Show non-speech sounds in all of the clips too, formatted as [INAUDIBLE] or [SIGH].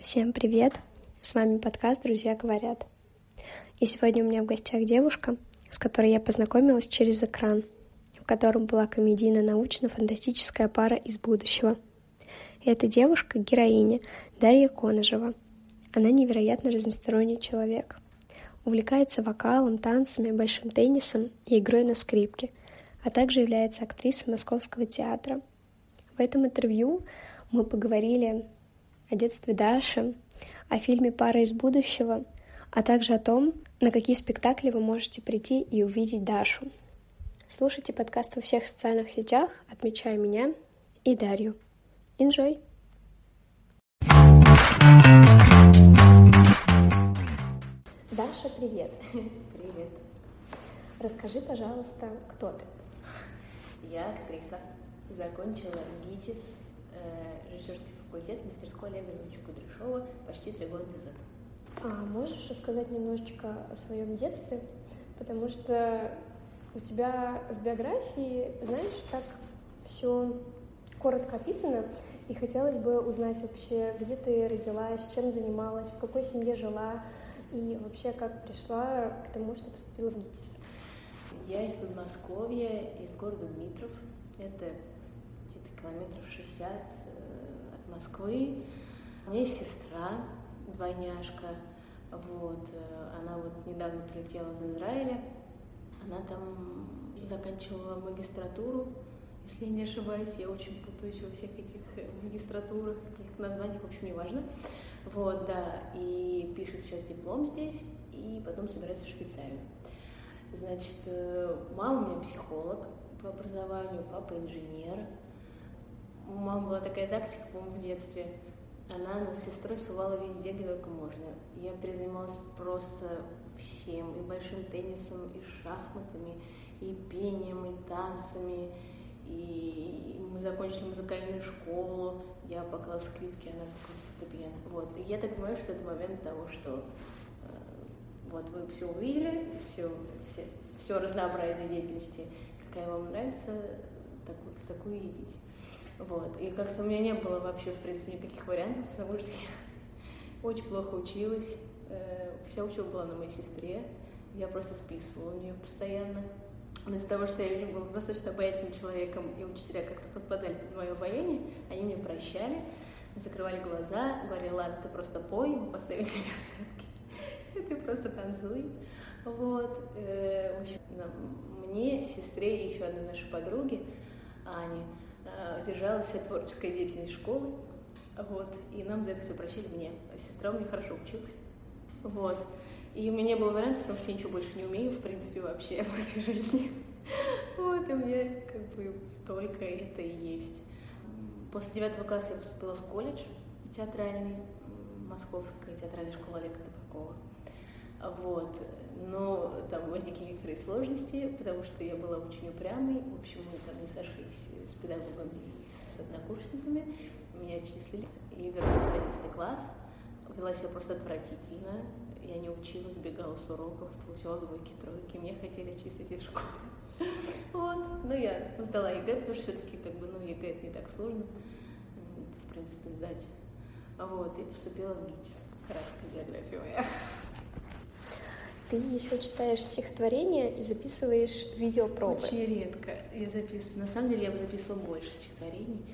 Всем привет! С вами подкаст «Друзья говорят». И сегодня у меня в гостях девушка, с которой я познакомилась через экран, в котором была комедийно-научно-фантастическая пара из будущего. Эта девушка — героиня Дарья Коножева. Она невероятно разносторонний человек. Увлекается вокалом, танцами, большим теннисом и игрой на скрипке, а также является актрисой Московского театра. В этом интервью мы поговорили о детстве Даши, о фильме «Пара из будущего», а также о том, на какие спектакли вы можете прийти и увидеть Дашу. Слушайте подкаст во всех социальных сетях, отмечая меня и Дарью. Enjoy! Даша, привет! Привет. Расскажи, пожалуйста, кто ты? Я актриса. Закончила ГИТИС, э, режиссерский факультет мастерской Олега Ильича Кудряшова почти три года назад. А можешь рассказать немножечко о своем детстве? Потому что у тебя в биографии, знаешь, так все коротко описано, и хотелось бы узнать вообще, где ты родилась, чем занималась, в какой семье жила, и вообще как пришла к тому, что поступила в ГИТИС. Я из Подмосковья, из города Дмитров. Это где-то километров 60 Москвы. У меня есть сестра, двойняшка. Вот, э, она вот недавно прилетела из Израиля. Она там заканчивала магистратуру, если я не ошибаюсь. Я очень путаюсь во всех этих э, магистратурах, каких-то названиях, в общем, неважно. Вот, да, и пишет сейчас диплом здесь, и потом собирается в Швейцарию. Значит, э, мама у меня психолог по образованию, папа инженер, у мамы была такая тактика, по-моему, в детстве. Она с сестрой сувала везде, где только можно. Я перезанималась просто всем, и большим теннисом, и шахматами, и пением, и танцами. И мы закончили музыкальную школу, я поклала скрипки, она поклала фортепиано. Вот. И я так понимаю, что это момент того, что э, вот вы все увидели, все, все, все разнообразие деятельности, какая вам нравится, такую, такую идите. Вот. И как-то у меня не было вообще, в принципе, никаких вариантов, потому что я [LAUGHS] очень плохо училась. Э, вся учеба была на моей сестре. Я просто списывала у нее постоянно. Но из-за того, что я, была достаточно обаятельным человеком, и учителя как-то подпадали под мое обаяние, они мне прощали, закрывали глаза, говорили, ладно, ты просто пой, мы поставим тебе оценки. [LAUGHS] Ты просто танцуй. Вот. Э, в общем, мне, сестре и еще одной нашей подруге, Ане, Э, держалась вся творческая деятельность школы, вот, и нам за это все прощали мне. А сестра у меня хорошо училась, вот. И у меня не было вариантов, потому что я ничего больше не умею, в принципе, вообще [LAUGHS] в этой жизни. Вот, и мне как бы только это и есть. После девятого класса я поступила в колледж театральный, Московская театральная школа Олега Табакова. Вот. Но там возникли некоторые сложности, потому что я была очень упрямой. В общем, мы там не сошлись с педагогами и с однокурсниками. Меня отчислили и вернулась в 11 класс. Вела себя просто отвратительно. Я не училась, сбегала с уроков, получала двойки, тройки. Мне хотели чистить из школы. [LAUGHS] Вот. Ну, я сдала ЕГЭ, потому что все-таки, как бы, ну, ЕГЭ это не так сложно, в принципе, сдать. Вот. И поступила в ГИТИС. Краткая биография моя. [LAUGHS] Ты еще читаешь стихотворения и записываешь видеопробы. Очень редко я записываю. На самом деле я бы записывала больше стихотворений.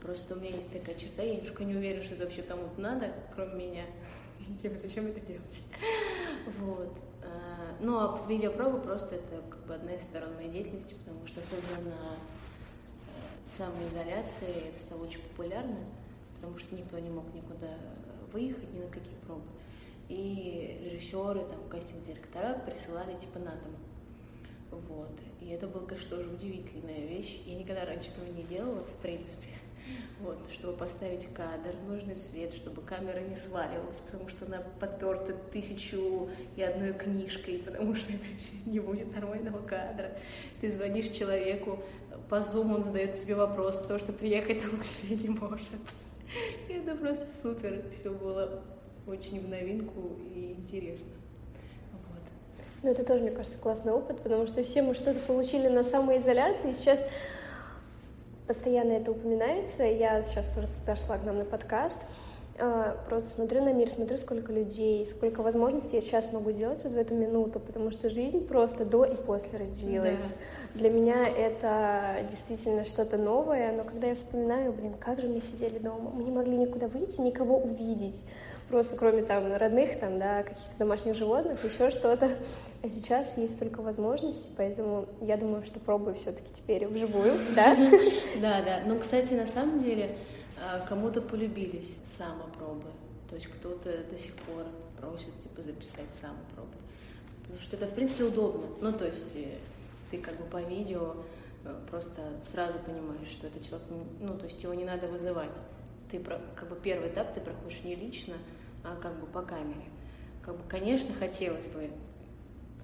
Просто у меня есть такая черта, я немножко не уверена, что это вообще кому-то надо, кроме меня. [LAUGHS] Типа, зачем это делать? [LAUGHS] Вот. А, ну, а видеопробы просто это как бы одна из сторон моей деятельности, потому что особенно на э, самоизоляции это стало очень популярно, потому что никто не мог никуда выехать, ни на какие пробы и режиссеры, там, кастинг-директора присылали типа на дом. Вот. И это была, конечно, тоже удивительная вещь. Я никогда раньше этого не делала, в принципе. Вот, чтобы поставить кадр, нужный свет, чтобы камера не сваливалась, потому что она подперта тысячу и одной книжкой, потому что иначе [LAUGHS] не будет нормального кадра. Ты звонишь человеку, по зуму он задает тебе вопрос, потому что приехать он к тебе не может. [LAUGHS] И это просто супер все было очень в новинку и интересно. Вот. Ну, это тоже, мне кажется, классный опыт, потому что все мы что-то получили на самоизоляции, и сейчас постоянно это упоминается. Я сейчас тоже дошла к нам на подкаст, э, просто смотрю на мир, смотрю, сколько людей, сколько возможностей я сейчас могу сделать вот в эту минуту, потому что жизнь просто до и после разделилась. Да. Для меня это действительно что-то новое, но когда я вспоминаю, блин, как же мы сидели дома, мы не могли никуда выйти, никого увидеть, просто кроме там родных, там, да, каких-то домашних животных, еще что-то. А сейчас есть столько возможностей, поэтому я думаю, что пробую все-таки теперь вживую, [LAUGHS] да? Да, да. Ну, кстати, на самом деле, а, кому-то полюбились самопробы. То есть кто-то до сих пор просит, типа, записать самопробы. Потому что это, в принципе, удобно. Ну, то есть э, ты как бы по видео э, просто сразу понимаешь, что это человек, ну, то есть его не надо вызывать. Ты, как бы, первый этап ты проходишь не лично, а как бы по камере. Как бы, конечно, хотелось бы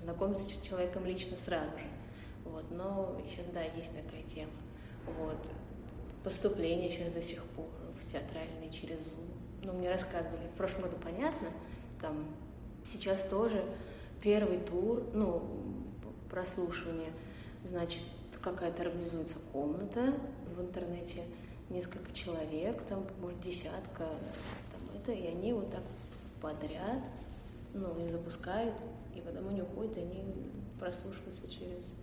знакомиться с человеком лично сразу же. Вот, но сейчас, да, есть такая тема. Вот. Поступление сейчас до сих пор в театральный через Zoom. Ну, мне рассказывали, в прошлом году понятно, там сейчас тоже первый тур, ну, прослушивание, значит, какая-то организуется комната в интернете, несколько человек, там, может, десятка, это, и они вот так подряд, ну, не запускают, и потом они уходят, и они прослушиваются через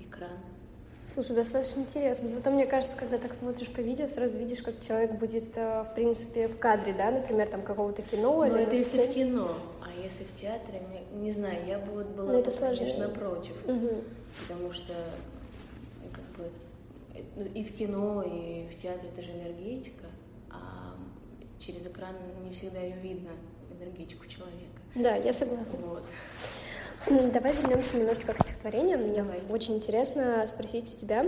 экран. Слушай, достаточно интересно. Зато мне кажется, когда так смотришь по видео, сразу видишь, как человек будет, э, в принципе, в кадре, да, например, там какого-то кино. Ну, это если в кино, а если в театре, не, не знаю, я бы вот была, Но это бы, конечно, против, угу. потому что ну, и в кино, и в театре это же энергетика, через экран не всегда ее видно, энергетику человека. Да, я согласна. Вот. Давай вернемся немножечко к стихотворениям. Мне Давай. очень интересно спросить у тебя,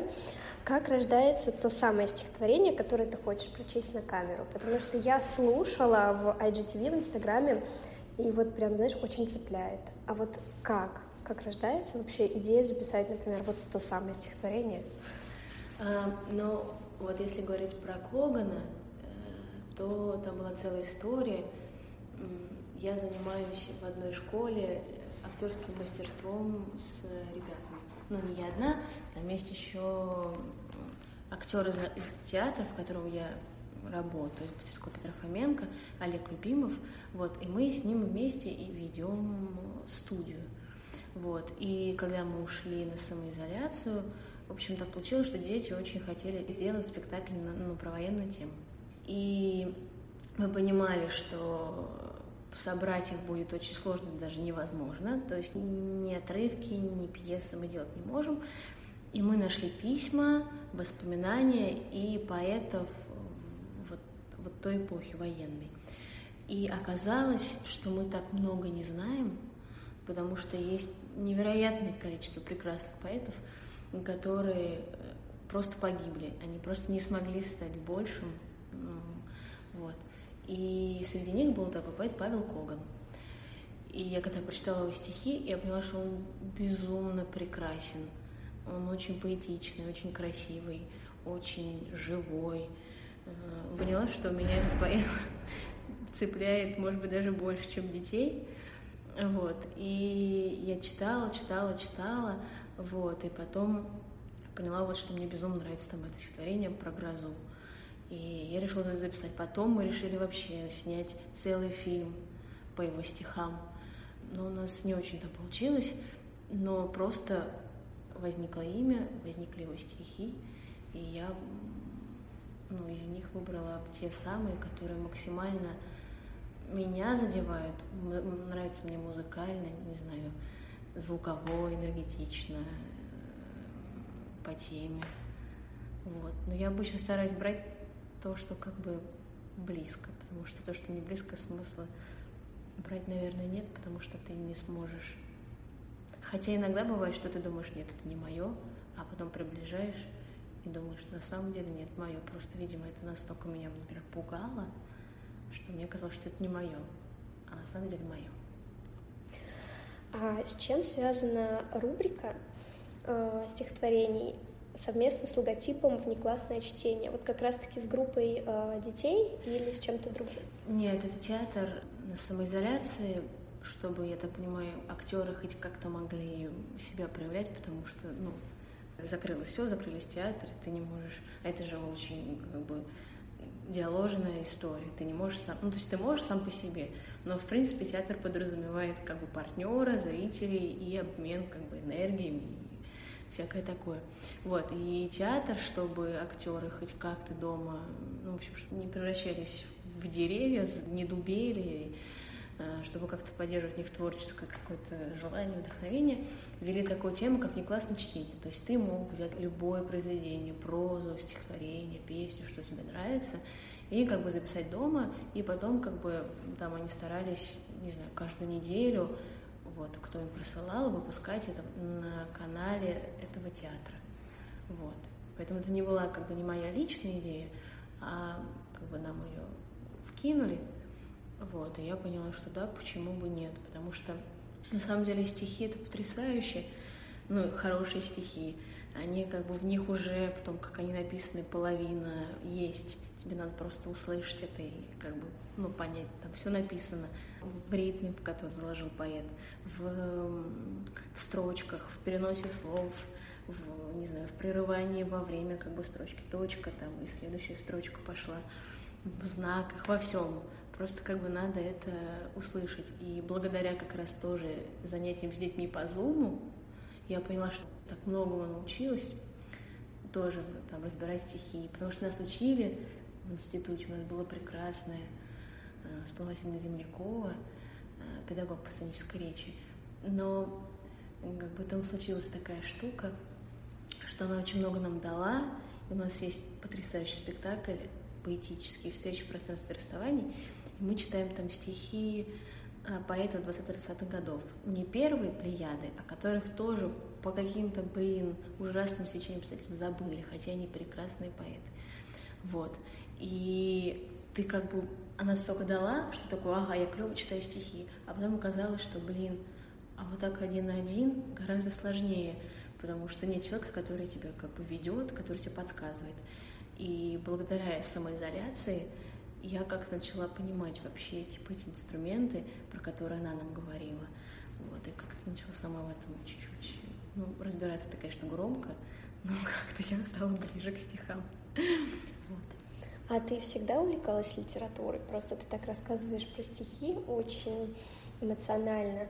как рождается то самое стихотворение, которое ты хочешь прочесть на камеру? Потому что я слушала в IGTV, в Инстаграме, и вот прям, знаешь, очень цепляет. А вот как? Как рождается вообще идея записать, например, вот то самое стихотворение? А, ну, вот если говорить про Когана, то там была целая история. Я занимаюсь в одной школе актерским мастерством с ребятами. Ну, не я одна, там есть еще актер из, из театра, в котором я работаю, мастерской Петра Фоменко, Олег Любимов, вот, и мы с ним вместе и ведем студию, вот, и когда мы ушли на самоизоляцию, в общем, так получилось, что дети очень хотели сделать спектакль на, ну, про военную тему. И мы понимали, что собрать их будет очень сложно, даже невозможно. То есть ни отрывки, ни пьесы мы делать не можем. И мы нашли письма, воспоминания и поэтов вот, вот той эпохи военной. И оказалось, что мы так много не знаем, потому что есть невероятное количество прекрасных поэтов, которые просто погибли. Они просто не смогли стать большим, вот. И среди них был такой поэт Павел Коган. И я когда прочитала его стихи, я поняла, что он безумно прекрасен. Он очень поэтичный, очень красивый, очень живой. Э, поняла, что меня этот поэт [LAUGHS] цепляет, может быть, даже больше, чем детей. Вот. И я читала, читала, читала. Вот. И потом поняла, вот, что мне безумно нравится там это стихотворение про грозу. И я решила записать. Потом мы решили вообще снять целый фильм по его стихам. Но у нас не очень-то получилось, но просто возникло имя, возникли его стихи, и я ну, из них выбрала те самые, которые максимально меня задевают. Нравится мне музыкально, не знаю, звуково, энергетично, по теме. Вот. Но я обычно стараюсь брать то, что как бы близко, потому что то, что не близко, смысла брать, наверное, нет, потому что ты не сможешь. Хотя иногда бывает, что ты думаешь, нет, это не мое, а потом приближаешь и думаешь, на самом деле нет, мое. Просто, видимо, это настолько меня, например, пугало, что мне казалось, что это не мое, а на самом деле мое. А с чем связана рубрика э, стихотворений совместно с логотипом внеклассное чтение? Вот как раз-таки с группой э, детей или с чем-то другим? Нет, это театр на самоизоляции, чтобы, я так понимаю, актеры хоть как-то могли себя проявлять, потому что, ну, закрылось все, закрылись театры, ты не можешь... А это же очень, как бы, диаложная история. Ты не можешь сам, ну то есть ты можешь сам по себе, но в принципе театр подразумевает как бы партнера, зрителей и обмен как бы энергиями всякое такое. Вот и театр, чтобы актеры хоть как-то дома, ну в общем, не превращались в деревья, не дубели, чтобы как-то поддерживать в них творческое какое-то желание, вдохновение, ввели такую тему, как неклассное чтение. То есть ты мог взять любое произведение, прозу, стихотворение, песню, что тебе нравится, и как бы записать дома, и потом как бы там они старались, не знаю, каждую неделю, вот, кто им присылал, выпускать это на канале этого театра. Вот. Поэтому это не была как бы не моя личная идея, а как бы нам ее вкинули, вот, и я поняла, что да, почему бы нет, потому что на самом деле стихи это потрясающе, ну, хорошие стихи, они как бы в них уже, в том, как они написаны, половина есть. Тебе надо просто услышать это и как бы, ну, понять, там все написано в ритме, в который заложил поэт, в, в строчках, в переносе слов, в, не знаю, в прерывании во время как бы строчки, точка там, и следующая строчка пошла, в знаках, во всем. Просто как бы надо это услышать. И благодаря как раз тоже занятиям с детьми по Зуму, я поняла, что так многому научилась тоже там разбирать стихи. Потому что нас учили в институте, у нас было прекрасное э, Словательна Землякова, э, педагог по сценической речи. Но как бы там случилась такая штука, что она очень много нам дала. И у нас есть потрясающий спектакль поэтический «Встречи в пространстве расставаний», мы читаем там стихи а, поэтов 20-30-х годов. Не первые плеяды, а которых тоже по каким-то, блин, ужасным сечениям обстоятельств забыли, хотя они прекрасные поэты. Вот. И ты как бы, она столько дала, что такое, ага, я клево читаю стихи. А потом оказалось, что, блин, а вот так один на один гораздо сложнее, потому что нет человека, который тебя как бы ведет, который тебе подсказывает. И благодаря самоизоляции я как-то начала понимать вообще типа эти инструменты, про которые она нам говорила. Вот, и как-то начала сама в этом чуть-чуть, ну, разбираться это, конечно, громко, но [LAUGHS] как-то я стала ближе к стихам. Вот. А ты всегда увлекалась литературой? Просто ты так рассказываешь про стихи очень эмоционально.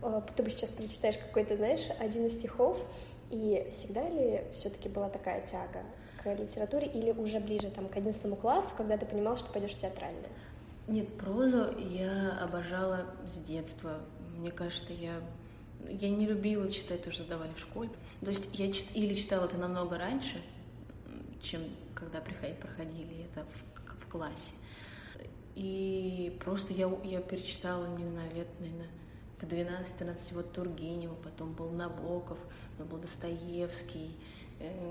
А, ты бы сейчас прочитаешь какой-то, знаешь, один из стихов, и всегда ли все-таки была такая тяга литературе или уже ближе там, к 11 классу, когда ты понимал, что пойдешь в театральное? Нет, прозу я обожала с детства. Мне кажется, я, я не любила читать то, что давали в школе. То есть я чит, или читала это намного раньше, чем когда приходили, проходили это в, в классе. И просто я, я перечитала, не знаю, лет, наверное, в 12-13 вот Тургенева, потом был Набоков, был Достоевский,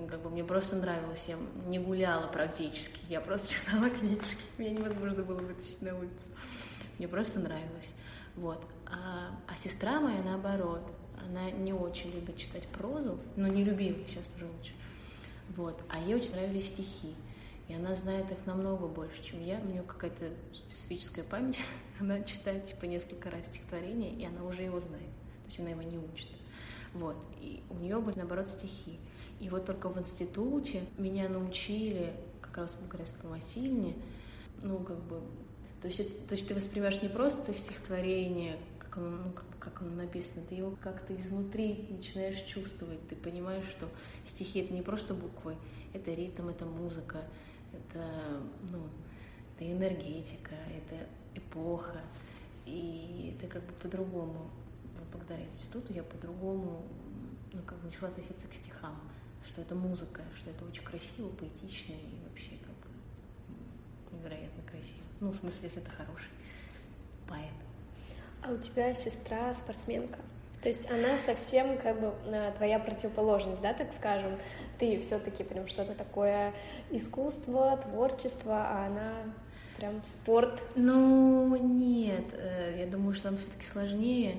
как бы мне просто нравилось, я не гуляла практически, я просто [LAUGHS] читала книжки, меня невозможно было вытащить на улицу. Мне просто нравилось. Вот. А, а сестра моя наоборот, она не очень любит читать прозу, но не любила, сейчас уже лучше. Вот. А ей очень нравились стихи. И она знает их намного больше, чем я. У нее какая-то специфическая память. [LAUGHS] Она читает типа несколько раз стихотворение, и она уже его знает. То есть она его не учит. Вот. И у нее были, наоборот, стихи. И вот только в институте меня научили, как раз благодаря Светлане Васильевне, ну, как бы, то есть, то есть ты воспринимаешь не просто стихотворение, как оно, ну, как, как оно написано, ты его как-то изнутри начинаешь чувствовать, ты понимаешь, что стихи — это не просто буквы, это ритм, это музыка, это, ну, это энергетика, это эпоха, и ты как бы по-другому, благодаря институту я по-другому ну, как бы начала относиться к стихам что это музыка, что это очень красиво, поэтично и вообще как бы невероятно красиво. Ну, в смысле, если это хороший поэт. А у тебя сестра спортсменка? То есть она совсем как бы э, твоя противоположность, да, так скажем. Ты все-таки прям что-то такое искусство, творчество, а она прям спорт. Ну, нет, э, я думаю, что нам все-таки сложнее.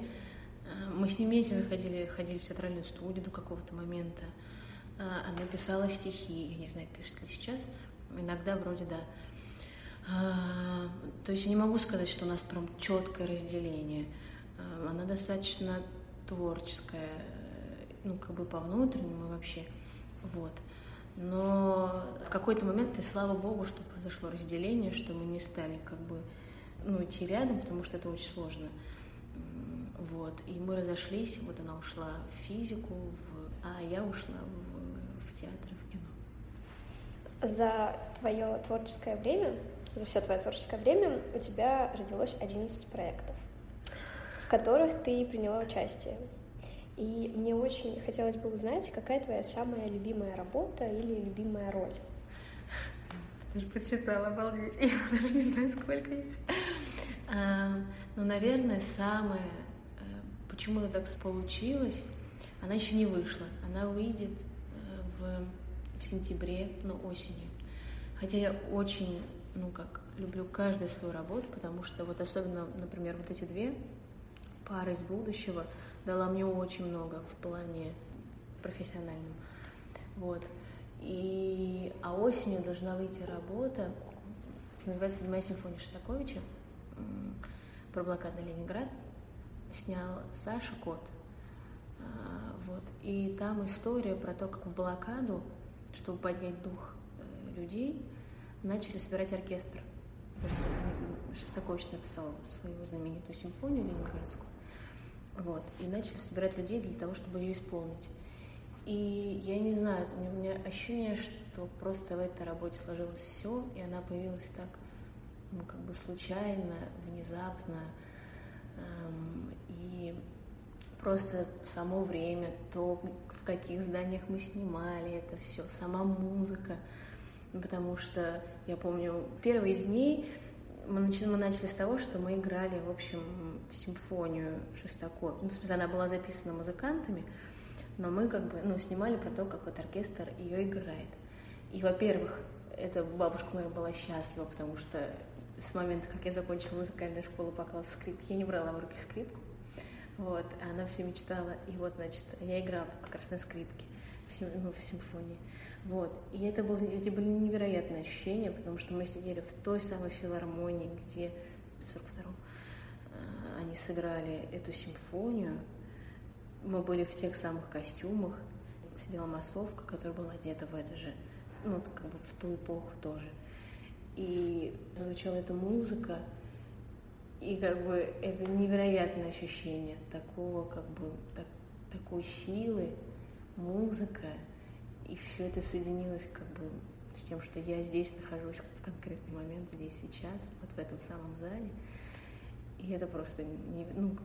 Мы с ней вместе заходили, ходили в театральную студию до какого-то момента. А, она писала стихи, я не знаю, пишет ли сейчас, иногда вроде да. А, то есть я не могу сказать, что у нас прям четкое разделение. А, она достаточно творческая, ну, как бы по внутреннему вообще. Вот. Но в какой-то момент, и слава богу, что произошло разделение, что мы не стали как бы ну, идти рядом, потому что это очень сложно. Вот. И мы разошлись, вот она ушла в физику, в... а я ушла в, в театр в кино. За твое творческое время, за все твое творческое время у тебя родилось 11 проектов, в которых ты приняла участие. И мне очень хотелось бы узнать, какая твоя самая любимая работа или любимая роль? Ты же подсчитала, обалдеть. [LAUGHS] Я даже не знаю, сколько их. А, ну, наверное, самое, э, почему это так получилось, она еще не вышла. Она выйдет э, в, в сентябре, ну, осенью. Хотя я очень, ну, как, люблю каждую свою работу, потому что вот особенно, например, вот эти две пары из будущего — дала мне очень много в плане профессиональном. Вот. И, а осенью должна выйти работа, называется «Седьмая симфония Шостаковича», про блокадный Ленинград, снял Саша Кот. А, вот. И там история про то, как в блокаду, чтобы поднять дух э, людей, начали собирать оркестр. То есть Шостакович написал свою знаменитую симфонию ленинградскую. Вот. И начали собирать людей для того, чтобы ее исполнить. И я не знаю, у меня ощущение, что просто в этой работе сложилось все, и она появилась так, ну, как бы случайно, внезапно. Эм, и просто само время, то, в каких зданиях мы снимали это все, сама музыка. Потому что я помню, первые из дней мы начали, мы начали с того, что мы играли, в общем, симфонию Шестакова. Ну, смысле, она была записана музыкантами, но мы как бы, ну, снимали про то, как вот оркестр ее играет. И, во-первых, эта бабушка моя была счастлива, потому что с момента, как я закончила музыкальную школу по классу скрипки, я не брала в руки скрипку. Вот, она все мечтала. И вот, значит, я играла как раз на скрипке в, сим, ну, в симфонии. Вот. И это, было, эти были невероятные ощущения, потому что мы сидели в той самой филармонии, где в 42-м э, они сыграли эту симфонию. Мы были в тех самых костюмах. Сидела массовка, которая была одета в это же, ну, как бы в ту эпоху тоже. И звучала эта музыка, и как бы это невероятное ощущение такого, как бы, так, такой силы, музыка, и все это соединилось как бы с тем, что я здесь нахожусь в конкретный момент, здесь, сейчас, вот в этом самом зале. И это просто не, ну,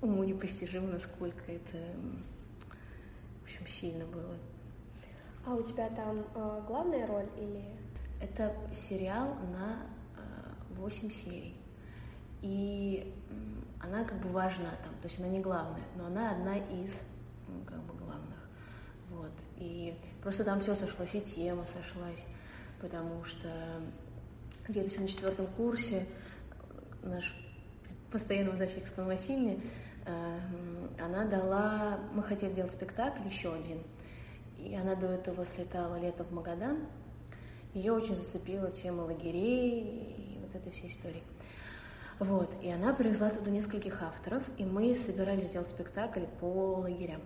уму непостижимо, насколько это, в общем, сильно было. А у тебя там э, главная роль или... Это сериал на э, 8 серий. И она как бы важна там, то есть она не главная, но она одна из ну, как бы вот. И просто там все сошлось, и тема сошлась, потому что где-то еще на четвертом курсе наш постоянный возвращаясь к Васильевне, э, она дала... Мы хотели делать спектакль еще один, и она до этого слетала лето в Магадан. Ее очень зацепила тема лагерей и вот этой всей истории. Вот, и она привезла туда нескольких авторов, и мы собирались делать спектакль по лагерям.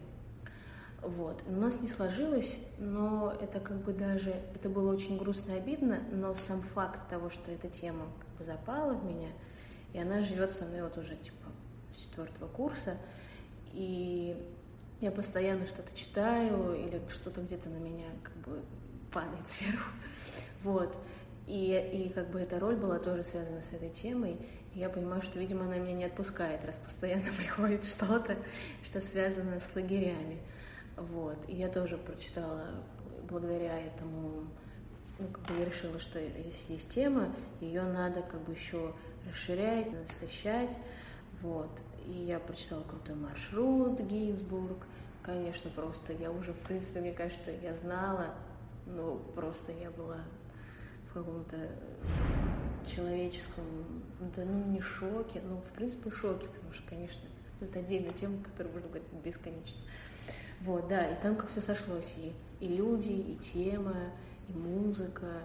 Вот. У нас не сложилось, но это как бы даже, это было очень грустно и обидно, но сам факт того, что эта тема как бы запала в меня, и она живет со мной вот уже типа с четвертого курса, и я постоянно что-то читаю или что-то где-то на меня как бы падает [LAUGHS] сверху. Вот. И, и как бы эта роль была тоже связана с этой темой. Я понимаю, что, видимо, она меня не отпускает, раз постоянно [LAUGHS] приходит что-то, что связано с лагерями. Вот. И я тоже прочитала благодаря этому, ну, как бы я решила, что если есть тема, ее надо как бы еще расширять, насыщать. Вот. И я прочитала крутой маршрут Гейнсбург. Конечно, просто я уже, в принципе, мне кажется, я знала, ну, просто я была в каком-то человеческом, да, ну, не шоке, ну, в принципе, шоке, потому что, конечно, это отдельная тема, которую можно говорить бесконечно. Вот, да, и там как все сошлось, и, и люди, и тема, и музыка,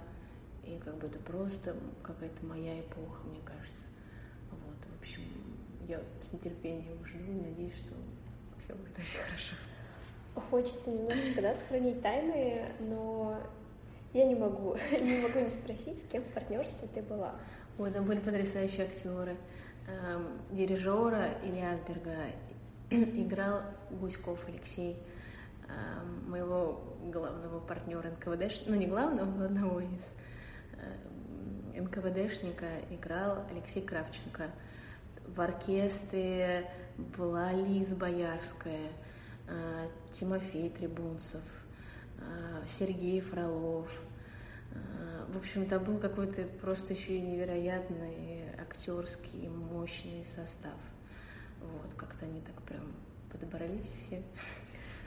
и как бы это просто какая-то моя эпоха, мне кажется. Вот, в общем, я с нетерпением жду и надеюсь, что все будет очень хорошо. Хочется немножечко, да, сохранить тайны, но я не могу, [LAUGHS] не могу не спросить, с кем в партнерстве ты была. Ой, там были потрясающие актеры. Эм, дирижера Ильясберга [CLEARS THROAT] играл Гуськов Алексей, эм, моего главного партнера НКВД, ну не главного, но одного из эм, НКВДшника играл Алексей Кравченко. В оркестре была Лиза Боярская, э, Тимофей Трибунцев, э, Сергей Фролов. Э, в общем, там был какой-то просто еще и невероятный актерский мощный состав. Вот, как-то они так прям подобрались все.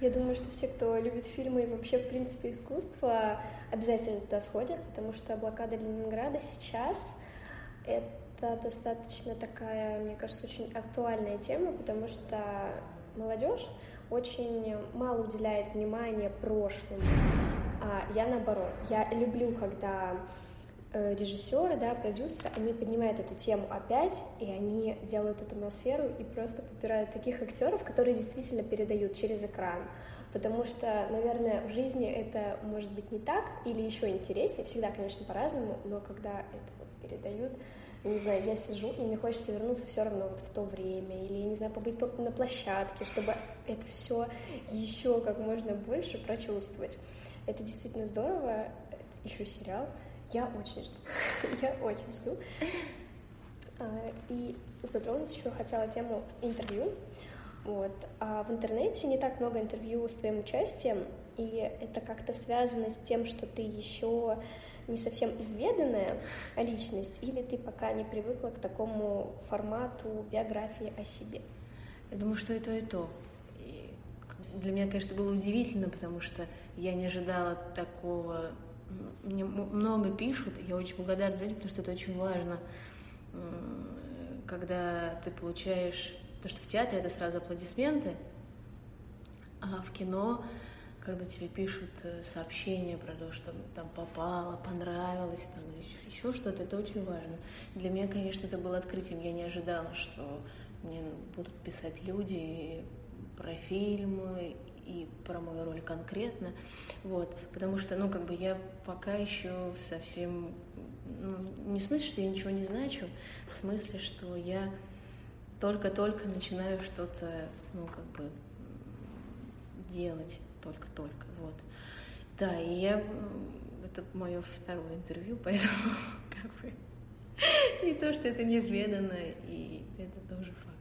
Я думаю, что все, кто любит фильмы и вообще, в принципе, искусство, обязательно туда сходят, потому что блокада Ленинграда сейчас — это достаточно такая, мне кажется, очень актуальная тема, потому что молодежь очень мало уделяет внимания прошлому. А я наоборот, я люблю, когда Э, режиссеры, да, продюсеры, они поднимают эту тему опять, и они делают эту атмосферу и просто подбирают таких актеров, которые действительно передают через экран. Потому что, наверное, в жизни это может быть не так или еще интереснее, всегда, конечно, по-разному, но когда это вот передают, не знаю, я сижу, и мне хочется вернуться все равно вот в то время, или, не знаю, побыть на площадке, чтобы это все еще как можно больше прочувствовать. Это действительно здорово, это еще сериал, я очень жду. [LAUGHS] Я очень жду. А, и затронуть еще хотела тему интервью. Вот. А в интернете не так много интервью с твоим участием, и это как-то связано с тем, что ты еще не совсем изведанная личность, или ты пока не привыкла к такому формату биографии о себе? Я думаю, что и то, и то. И для меня, конечно, было удивительно, потому что я не ожидала такого мне много пишут, я очень благодарна людям, потому что это очень важно, когда ты получаешь... Потому что в театре это сразу аплодисменты, а в кино, когда тебе пишут э, сообщения про то, что там попало, понравилось, там еще что-то, это очень важно. Для меня, конечно, это было открытием. Я не ожидала, что мне будут писать люди про фильмы и про мою роль конкретно, вот, потому что, ну, как бы я пока еще совсем, ну, не в смысле, что я ничего не значу, в смысле, что я только-только начинаю что-то, ну, как бы делать, только-только, вот. Да, и я, это мое второе интервью, [LAUGHS] поэтому, как бы, не то, что это неизведанно, и это тоже факт.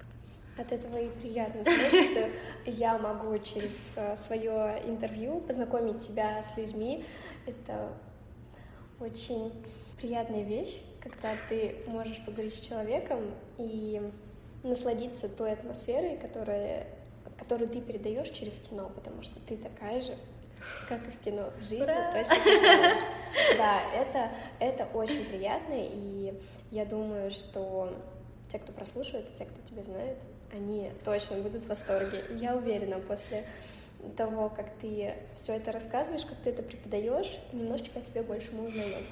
От этого и приятно, знаешь, что я могу через э, свое интервью познакомить тебя с людьми. Это очень приятная вещь, когда ты можешь поговорить с человеком и насладиться той атмосферой, которая, которую ты передаешь через кино, потому что ты такая же, как и в кино, в жизни Ура! точно Да, это, это очень приятно, и я думаю, что те, кто прослушивает, те, кто тебя знает, они точно будут в восторге. Я уверена, после того, как ты все это рассказываешь, как ты это преподаешь, немножечко о тебе больше мы узнаем.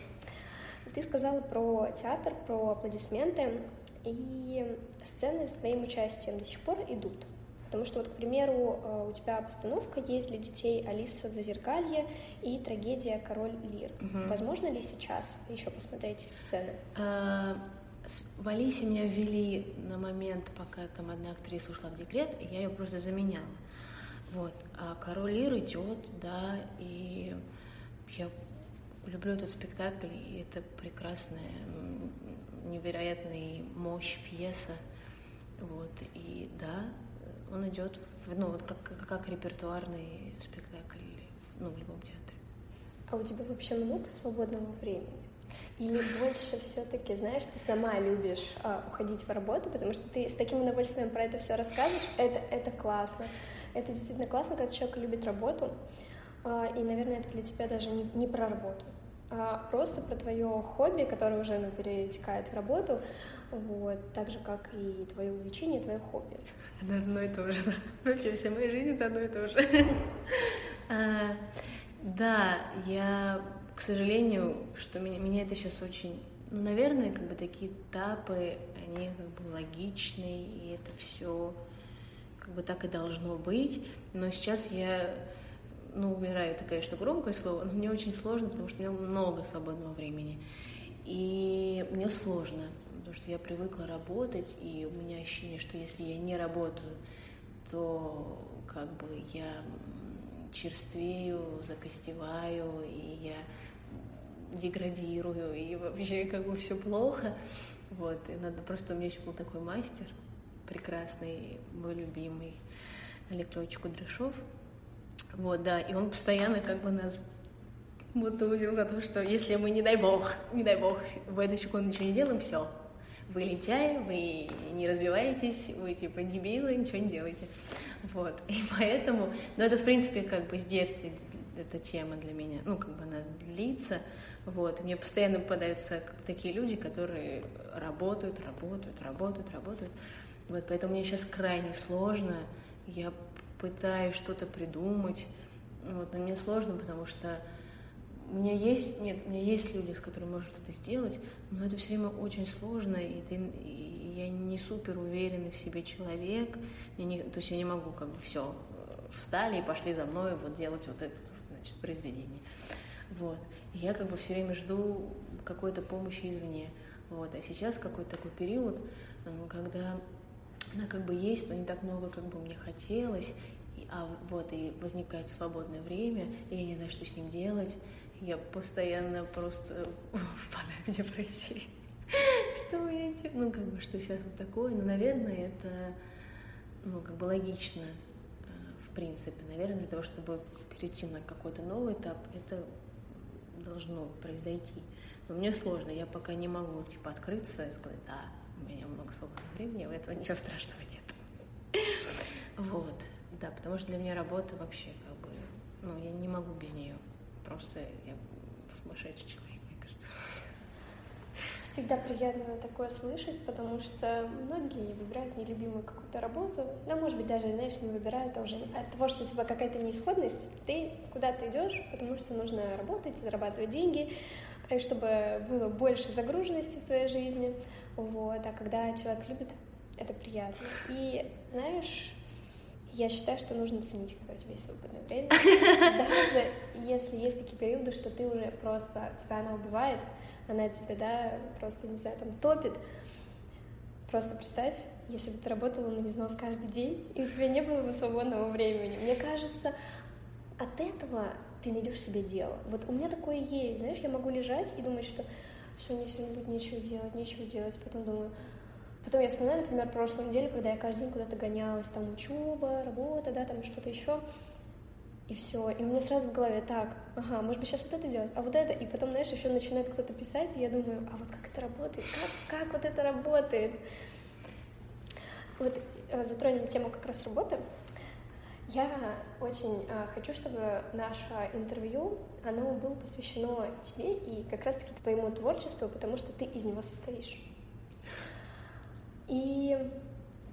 Ты сказала про театр, про аплодисменты, и сцены с твоим участием до сих пор идут. Потому что, вот, к примеру, э, у тебя постановка есть для детей «Алиса в зазеркалье» и «Трагедия Король Лир». Угу. Возможно ли сейчас еще посмотреть эти сцены? А, в Алисе меня ввели на момент, пока там одна актриса ушла в декрет, и я ее просто заменяла. Вот. А Король Лир идет, да, и я люблю этот спектакль, и это прекрасная, невероятная мощь пьеса. Вот. И да, он идет, в, ну, вот как, как, как репертуарный спектакль ну, в любом театре. А у тебя вообще много свободного времени? Или больше все-таки, знаешь, ты сама любишь а, уходить в работу, потому что ты с таким удовольствием про это все рассказываешь, это, это классно. Это действительно классно, когда человек любит работу, а, и, наверное, это для тебя даже не, не про работу, а просто про твое хобби, которое уже ну, перетекает в работу, вот, так же, как и твое увлечение, твое хобби. Это одно и то же, да. Вообще вся моя жизнь — это одно и то же. [LAUGHS] А, да, я к сожалению, что меня, меня это сейчас очень... Ну, наверное, как бы такие этапы, они как бы логичные, и это все как бы так и должно быть, но сейчас я, ну, умираю, это, конечно, громкое слово, но мне очень сложно, потому что у меня много свободного времени, и мне сложно, потому что я привыкла работать, и у меня ощущение, что если я не работаю, то как бы я черствею, закостеваю, и я деградирую, и вообще как бы все плохо. Вот, и надо просто, у меня еще был такой мастер, прекрасный, мой любимый, Олег Львович Кудряшов. Вот, да, и он постоянно как бы нас мутузил за то, что если мы, не дай бог, не дай бог, в эту секунду ничего не делаем, все, вы лентяи, вы не развиваетесь, вы типа дебилы, ничего не делаете. Вот, и поэтому, ну это в принципе как бы с детства эта тема для меня, ну как бы она длится, вот, и мне постоянно попадаются такие люди, которые работают, работают, работают, работают, вот, поэтому мне сейчас крайне сложно, я пытаюсь что-то придумать, вот, но мне сложно, потому что у меня есть, нет, у меня есть люди, с которыми можно что-то сделать, но это все время очень сложно, и, ты, и я не супер уверенный в себе человек, я не, то есть я не могу как бы все, встали и пошли за мной вот делать вот это значит, произведение. Вот. И я как бы все время жду какой-то помощи извне. Вот. А сейчас какой-то такой период, э, когда она как бы есть, но не так много, как бы мне хотелось, а вот и возникает свободное время, и я не знаю, что с ним делать, я постоянно просто впадаю [LAUGHS] в депрессию. Что я ну как бы что сейчас вот такое, но наверное это ну как бы логично э, в принципе, наверное для того чтобы перейти на какой-то новый этап, это должно произойти. Но мне сложно, я пока не могу типа открыться и сказать, да, у меня много свободного времени, в этом ничего страшного нет. Вот, да, потому что для меня работа вообще как бы, ну я не могу без нее просто я сумасшедший человек, мне кажется. Всегда приятно такое слышать, потому что многие выбирают нелюбимую какую-то работу. Да, может быть, даже, знаешь, не выбирают, а уже от того, что у тебя какая-то неисходность, ты куда-то идешь, потому что нужно работать, зарабатывать деньги, и чтобы было больше загруженности в твоей жизни. Вот. А когда человек любит, это приятно. И, знаешь, я считаю, что нужно ценить, когда у тебя есть свободное время. [LAUGHS] Даже если есть такие периоды, что ты уже просто, тебя она убивает, она тебя, да, просто, не знаю, там, топит. Просто представь, если бы ты работала на износ каждый день, и у тебя не было бы свободного времени. Мне кажется, от этого ты найдешь себе дело. Вот у меня такое есть, знаешь, я могу лежать и думать, что все, мне сегодня будет нечего делать, нечего делать, потом думаю, Потом я вспоминаю, например, прошлую неделю, когда я каждый день куда-то гонялась, там учеба, работа, да, там что-то еще. И все. И у меня сразу в голове так, ага, может быть, сейчас вот это делать, а вот это. И потом, знаешь, еще начинает кто-то писать, и я думаю, а вот как это работает? Как, как вот это работает? Вот э, затронем тему как раз работы. Я очень э, хочу, чтобы наше интервью, оно было посвящено тебе и как раз-таки твоему творчеству, потому что ты из него состоишь. И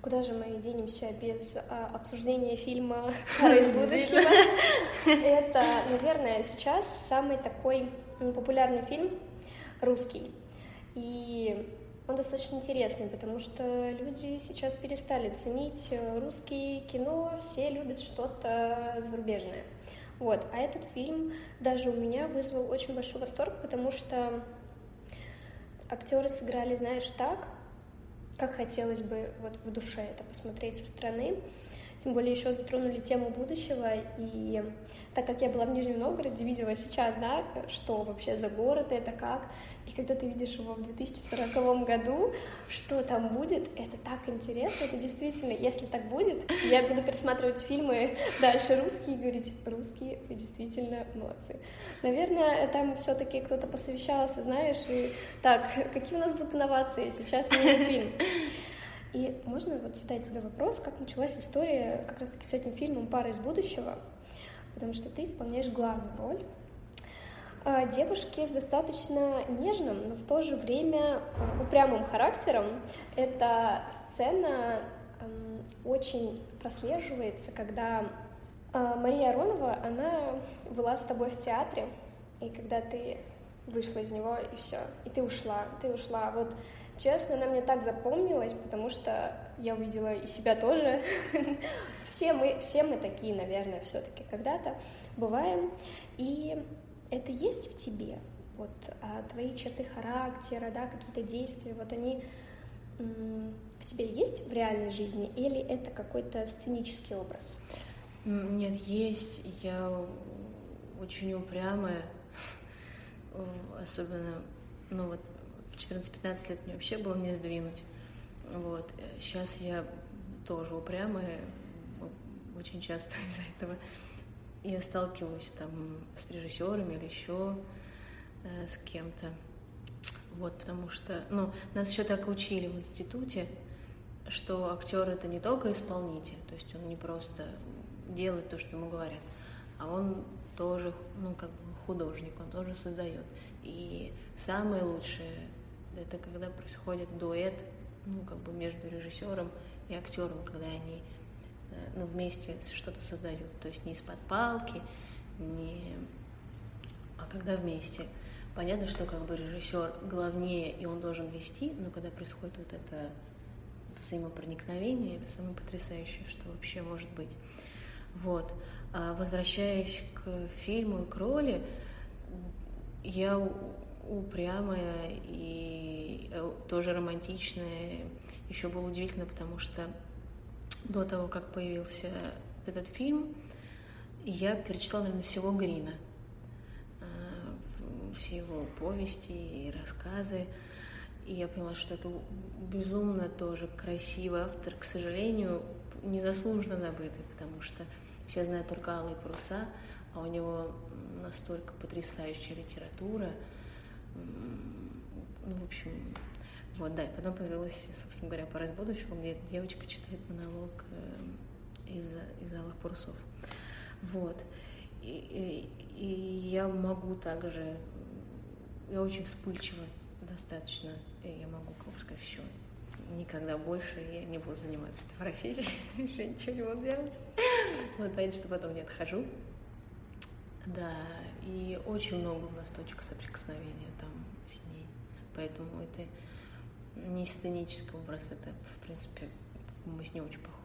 куда же мы денемся без а, обсуждения фильма «Пара из будущего»? Это, наверное, сейчас самый такой популярный фильм русский. И он достаточно интересный, потому что люди сейчас перестали ценить русские кино, все любят что-то зарубежное. Вот. А этот фильм даже у меня вызвал очень большой восторг, потому что актеры сыграли, знаешь, так, как хотелось бы вот в душе это посмотреть со стороны. Тем более еще затронули тему будущего, и так как я была в Нижнем Новгороде, видела сейчас, да, что вообще за город это, как, и когда ты видишь его в 2040 году, что там будет, это так интересно, это действительно, если так будет, я буду пересматривать фильмы дальше русские и говорить, русские, действительно молодцы. Наверное, там все-таки кто-то посовещался, знаешь, и так, какие у нас будут инновации, сейчас не фильм. И можно вот задать тебе вопрос, как началась история как раз-таки с этим фильмом «Пара из будущего», потому что ты исполняешь главную роль а, девушки с достаточно нежным, но в то же время а, упрямым характером. Эта сцена очень прослеживается, когда а, Мария Аронова, она была с тобой в театре, и когда ты вышла из него, и все, и ты ушла, ты ушла. Вот Честно, она мне так запомнилась, потому что я увидела и себя тоже. [LAUGHS] все, мы, все мы такие, наверное, все-таки когда-то бываем. И это есть в тебе. Вот а, твои черты характера, да, какие-то действия, вот они в тебе есть в реальной жизни или это какой-то сценический образ? Нет, есть. Я очень упрямая, особенно, ну вот, 14-15 лет мне вообще было не сдвинуть. Вот. Сейчас я тоже упрямая, очень часто [LAUGHS] из-за этого. Я сталкиваюсь там с режиссерами или еще э, с кем-то. Вот, потому что, ну, нас еще так учили в институте, что актер это не только исполнитель, то есть он не просто делает то, что ему говорят, а он тоже, ну, как бы художник, он тоже создает. И самое лучшее это когда происходит дуэт, ну, как бы между режиссером и актером, когда они э, ну, вместе что-то создают. То есть не из-под палки, не... а когда вместе. Понятно, что как бы режиссер главнее, и он должен вести, но когда происходит вот это взаимопроникновение, это самое потрясающее, что вообще может быть. Вот. А возвращаясь к фильму и к роли, я упрямая и э, тоже романтичная. Еще было удивительно, потому что до того, как появился этот фильм, я перечитала, наверное, всего Грина – все его повести и рассказы. И я поняла, что это безумно тоже красивый автор, к сожалению, незаслуженно забытый, потому что все знают только «Алые паруса», а у него настолько потрясающая литература. Ну, в общем, вот, да, и потом появилась, собственно говоря, «Пора из будущего», где девочка читает монолог э, из, из «Алых парусов». Вот. И, и, и я могу также я очень вспыльчива достаточно, и я могу сказать, все, никогда больше я не буду заниматься этой профессией, [LAUGHS] еще ничего не буду делать. Вот, понятно, что потом не отхожу. Да, и очень много у нас точек соприкосновения там с ней. Поэтому это не сценический образ, это, в принципе, мы с ней очень похожи.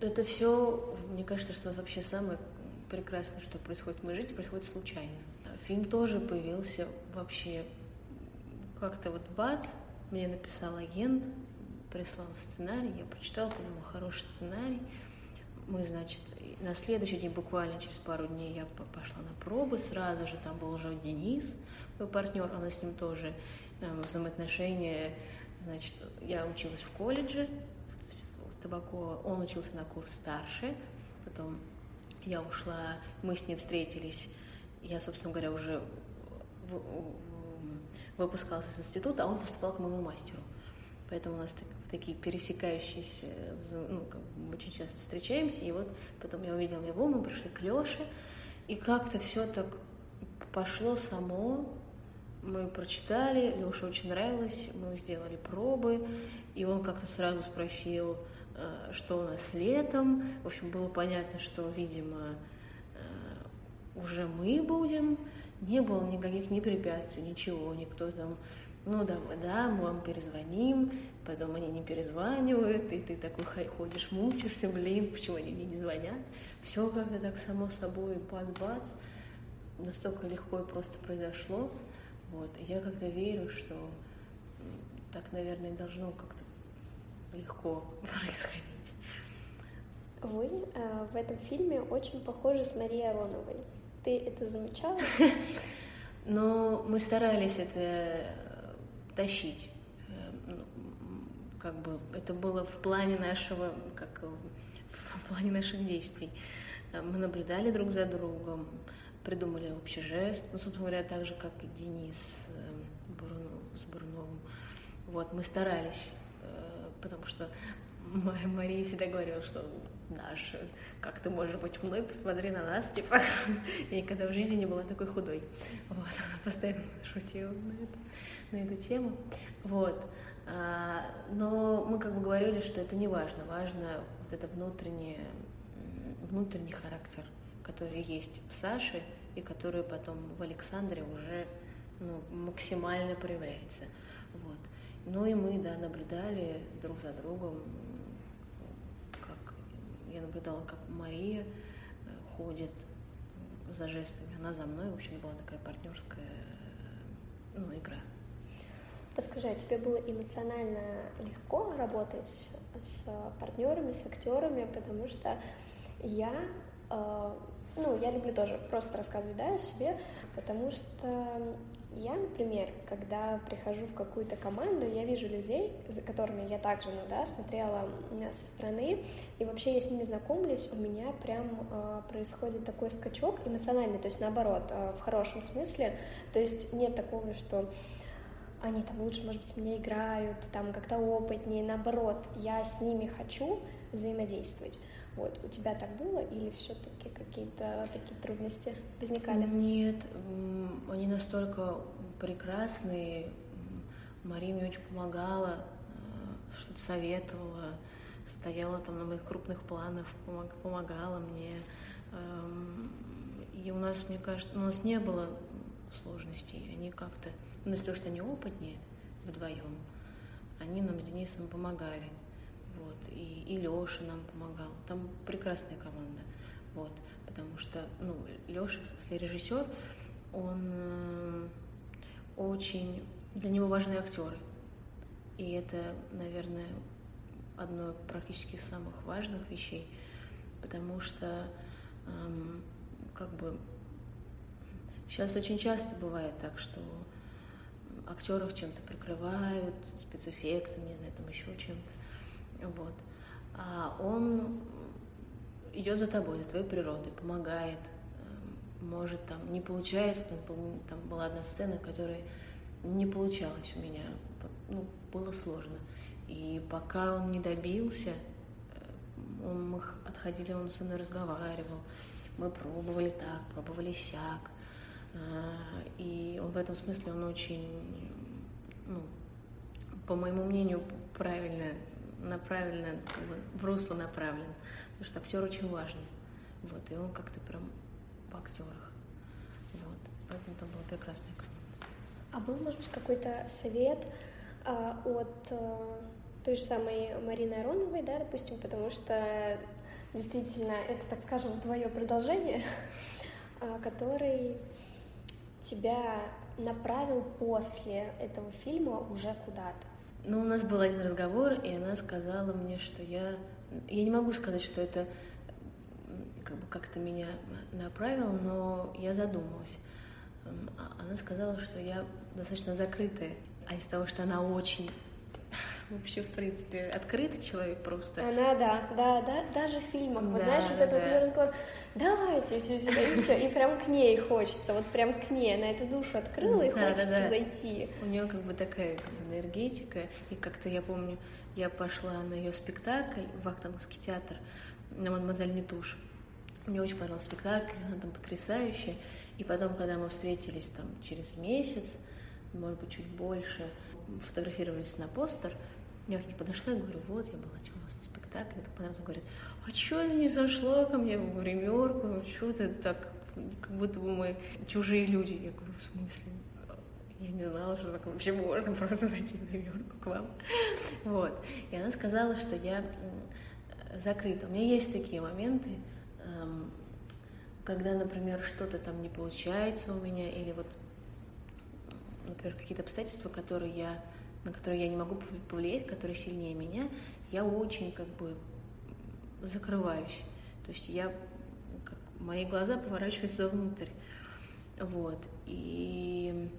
Это все, мне кажется, что вообще самое прекрасно, что происходит в моей жизни, происходит случайно. Фильм тоже появился вообще как-то вот бац, мне написал агент, прислал сценарий, я прочитала, подумала, хороший сценарий. Мы, значит, на следующий день, буквально через пару дней, я пошла на пробы, сразу же там был уже Денис, мой партнер, она с ним тоже э, взаимоотношения, значит, я училась в колледже в Табаково, он учился на курс старше, потом я ушла, мы с ним встретились, я, собственно говоря, уже выпускалась из института, а он поступал к моему мастеру. Поэтому у нас так, такие пересекающиеся, ну, как мы очень часто встречаемся, и вот потом я увидела его, мы пришли к Леше, и как-то все так пошло само, мы прочитали, Леше очень нравилось, мы сделали пробы, и он как-то сразу спросил, Э, что у нас летом. В общем, было понятно, что, видимо, э, уже мы будем. Не было никаких ни препятствий, ничего, никто там, ну да, да, мы вам перезвоним, потом они не перезванивают, и ты такой ходишь, мучаешься, блин, почему они мне не звонят. Все как-то так само собой, бац-бац, настолько легко и просто произошло. Вот. И я как-то верю, что так, наверное, должно как-то легко [LAUGHS] происходить. Вы э, в этом фильме очень похожи с Марией Ароновой. Ты это замечала? [LAUGHS] Ну, мы старались это э, тащить. Э, как бы это было в плане нашего, как в плане наших действий. Э, мы наблюдали друг за другом, придумали общий жест. Ну, собственно говоря, так же, как и Денис с Бурновым. Вот, мы старались потому что Мария всегда говорила, что наш, как ты можешь быть мной, посмотри на нас, типа, [LAUGHS] я никогда в жизни не была такой худой. Вот, она постоянно [LAUGHS] шутила на, это, на эту тему. Вот. А, но мы как бы говорили, что это не важно, важно вот это внутреннее, внутренний характер, который есть в Саше и который потом в Александре уже ну, максимально проявляется. Вот. Ну и мы, да, наблюдали друг за другом, как я наблюдала, как Мария э, ходит за жестами, она за мной, в общем, была такая партнерская ну, игра. Расскажи, а тебе было эмоционально легко работать с партнерами, с актерами, потому что я, э, ну, я люблю тоже просто рассказывать, да, о себе, потому что я, например, когда прихожу в какую-то команду, я вижу людей, за которыми я также, ну да, смотрела со стороны, и вообще я с ними знакомлюсь, у меня прям э, происходит такой скачок эмоциональный, то есть наоборот, э, в хорошем смысле, то есть нет такого, что они там лучше, может быть, меня играют, там как-то опытнее, наоборот, я с ними хочу взаимодействовать. Вот, у тебя так было или все-таки какие-то такие трудности возникали? Нет, они настолько прекрасные. Мария мне очень помогала, э, что-то советовала, стояла там на моих крупных планах, помогала мне. Эм, и у нас, мне кажется, у нас не было сложностей. Они как-то но из-за того, что они опытнее вдвоем, они нам с Денисом помогали. Вот. И, и Леша нам помогал. Там прекрасная команда. Вот. Потому что, ну, Леша, в смысле режиссер, он э, очень... Для него важны актеры. И это, наверное, одно практически из самых важных вещей, потому что эм, как бы сейчас очень часто бывает так, что актеров чем-то прикрывают, спецэффектами, не знаю, там еще чем-то. Вот. А он идет за тобой, за твоей природой, помогает, эм, может там не получается, у нас был, там была одна сцена, которая не получалась у меня, ну, было сложно. И пока он не добился, э, он, мы отходили, он со мной разговаривал, мы пробовали так, пробовали сяк, и он в этом смысле он очень, ну, по моему мнению, правильно, направленно, как бы в русло направлен. Потому что актер очень важный. Вот, и он как-то прям в актерах. Вот. Поэтому там была прекрасная команда. А был, может быть, какой-то совет а, от а, той же самой Марины Ароновой, да, допустим, потому что действительно это, так скажем, твое продолжение, [LAUGHS] а, который тебя направил после этого фильма уже куда-то? Ну, у нас был один разговор, и она сказала мне, что я... Я не могу сказать, что это как бы как-то меня направило, но я задумалась. А она сказала, что я достаточно закрытая, а из того, что она очень вообще, в принципе, открытый человек просто. Она, да, да, да, даже в фильмах, да, вот знаешь, вот этот да. вот ее разговор, давайте все сюда, и все, и прям к ней хочется, вот прям к ней, она эту душу открыла, и да, хочется да, да. зайти. У нее как бы такая энергетика, и как-то я помню, я пошла на ее спектакль в Актангский театр на «Мадемуазель Нетуш». Мне очень понравился спектакль, она там потрясающая. И потом, когда мы встретились там через месяц, может быть, чуть больше, фотографировались на постер, я к ней подошла и говорю, вот, я была типа, у вас спектакле. Так потом говорит, а что ты не зашла ко мне в гримерку? Что ты так, как будто бы мы чужие люди. Я говорю, в смысле? Я не знала, что так вообще можно просто зайти в гримерку к вам. Вот. И она сказала, что я закрыта. У меня есть такие моменты, эм, когда, например, что-то там не получается у меня, или вот, например, какие-то обстоятельства, которые я на которые я не могу повлиять, которые сильнее меня, я очень как бы закрываюсь. То есть я, как, мои глаза поворачиваются внутрь. Вот. И,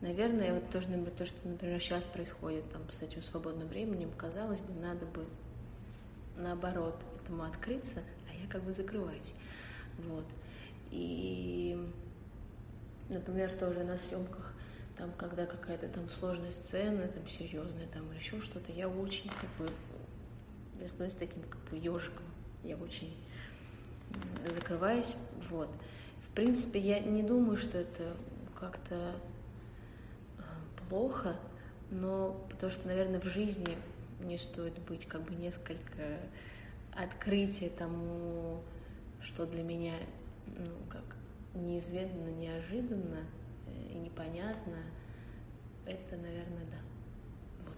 наверное, вот тоже, например, то, что, например, сейчас происходит там с этим свободным временем, казалось бы, надо бы наоборот этому открыться, а я как бы закрываюсь. Вот. И, например, тоже на съемках там, когда какая-то там сложная сцена, там серьезная, там еще что-то, я очень как бы я становлюсь таким как бы ежиком. Я очень закрываюсь. Вот. В принципе, я не думаю, что это как-то а, плохо, но потому что, наверное, в жизни не стоит быть как бы несколько открытия тому, что для меня, ну, как неизведанно, неожиданно, и непонятно, это, наверное, да. Вот.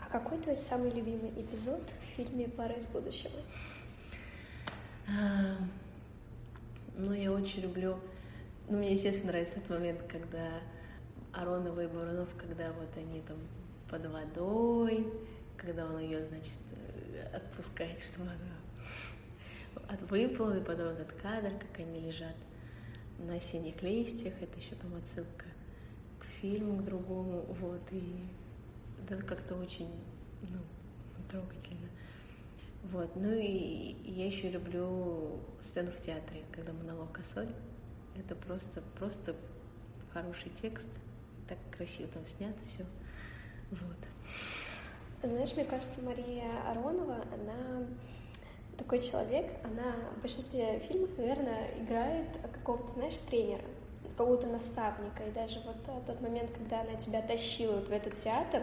А какой твой самый любимый эпизод в фильме «Пара из будущего»? А, ну, я очень люблю... Ну, мне, естественно, нравится этот момент, когда Аронова и Бурунов, когда вот они там под водой, когда он ее, значит, э, отпускает, чтобы она выплыла, и потом этот кадр, как они лежат на осенних листьях, это еще там отсылка к фильму, к другому, вот, и это как-то очень, ну, трогательно. Вот, ну и я еще люблю сцену в театре, когда монолог Косоль. Это просто, просто хороший текст, так красиво там снято все. Вот. Знаешь, мне кажется, Мария Аронова, она такой человек, она в большинстве фильмов, наверное, играет какого-то, знаешь, тренера, какого-то наставника. И даже вот тот момент, когда она тебя тащила вот в этот театр,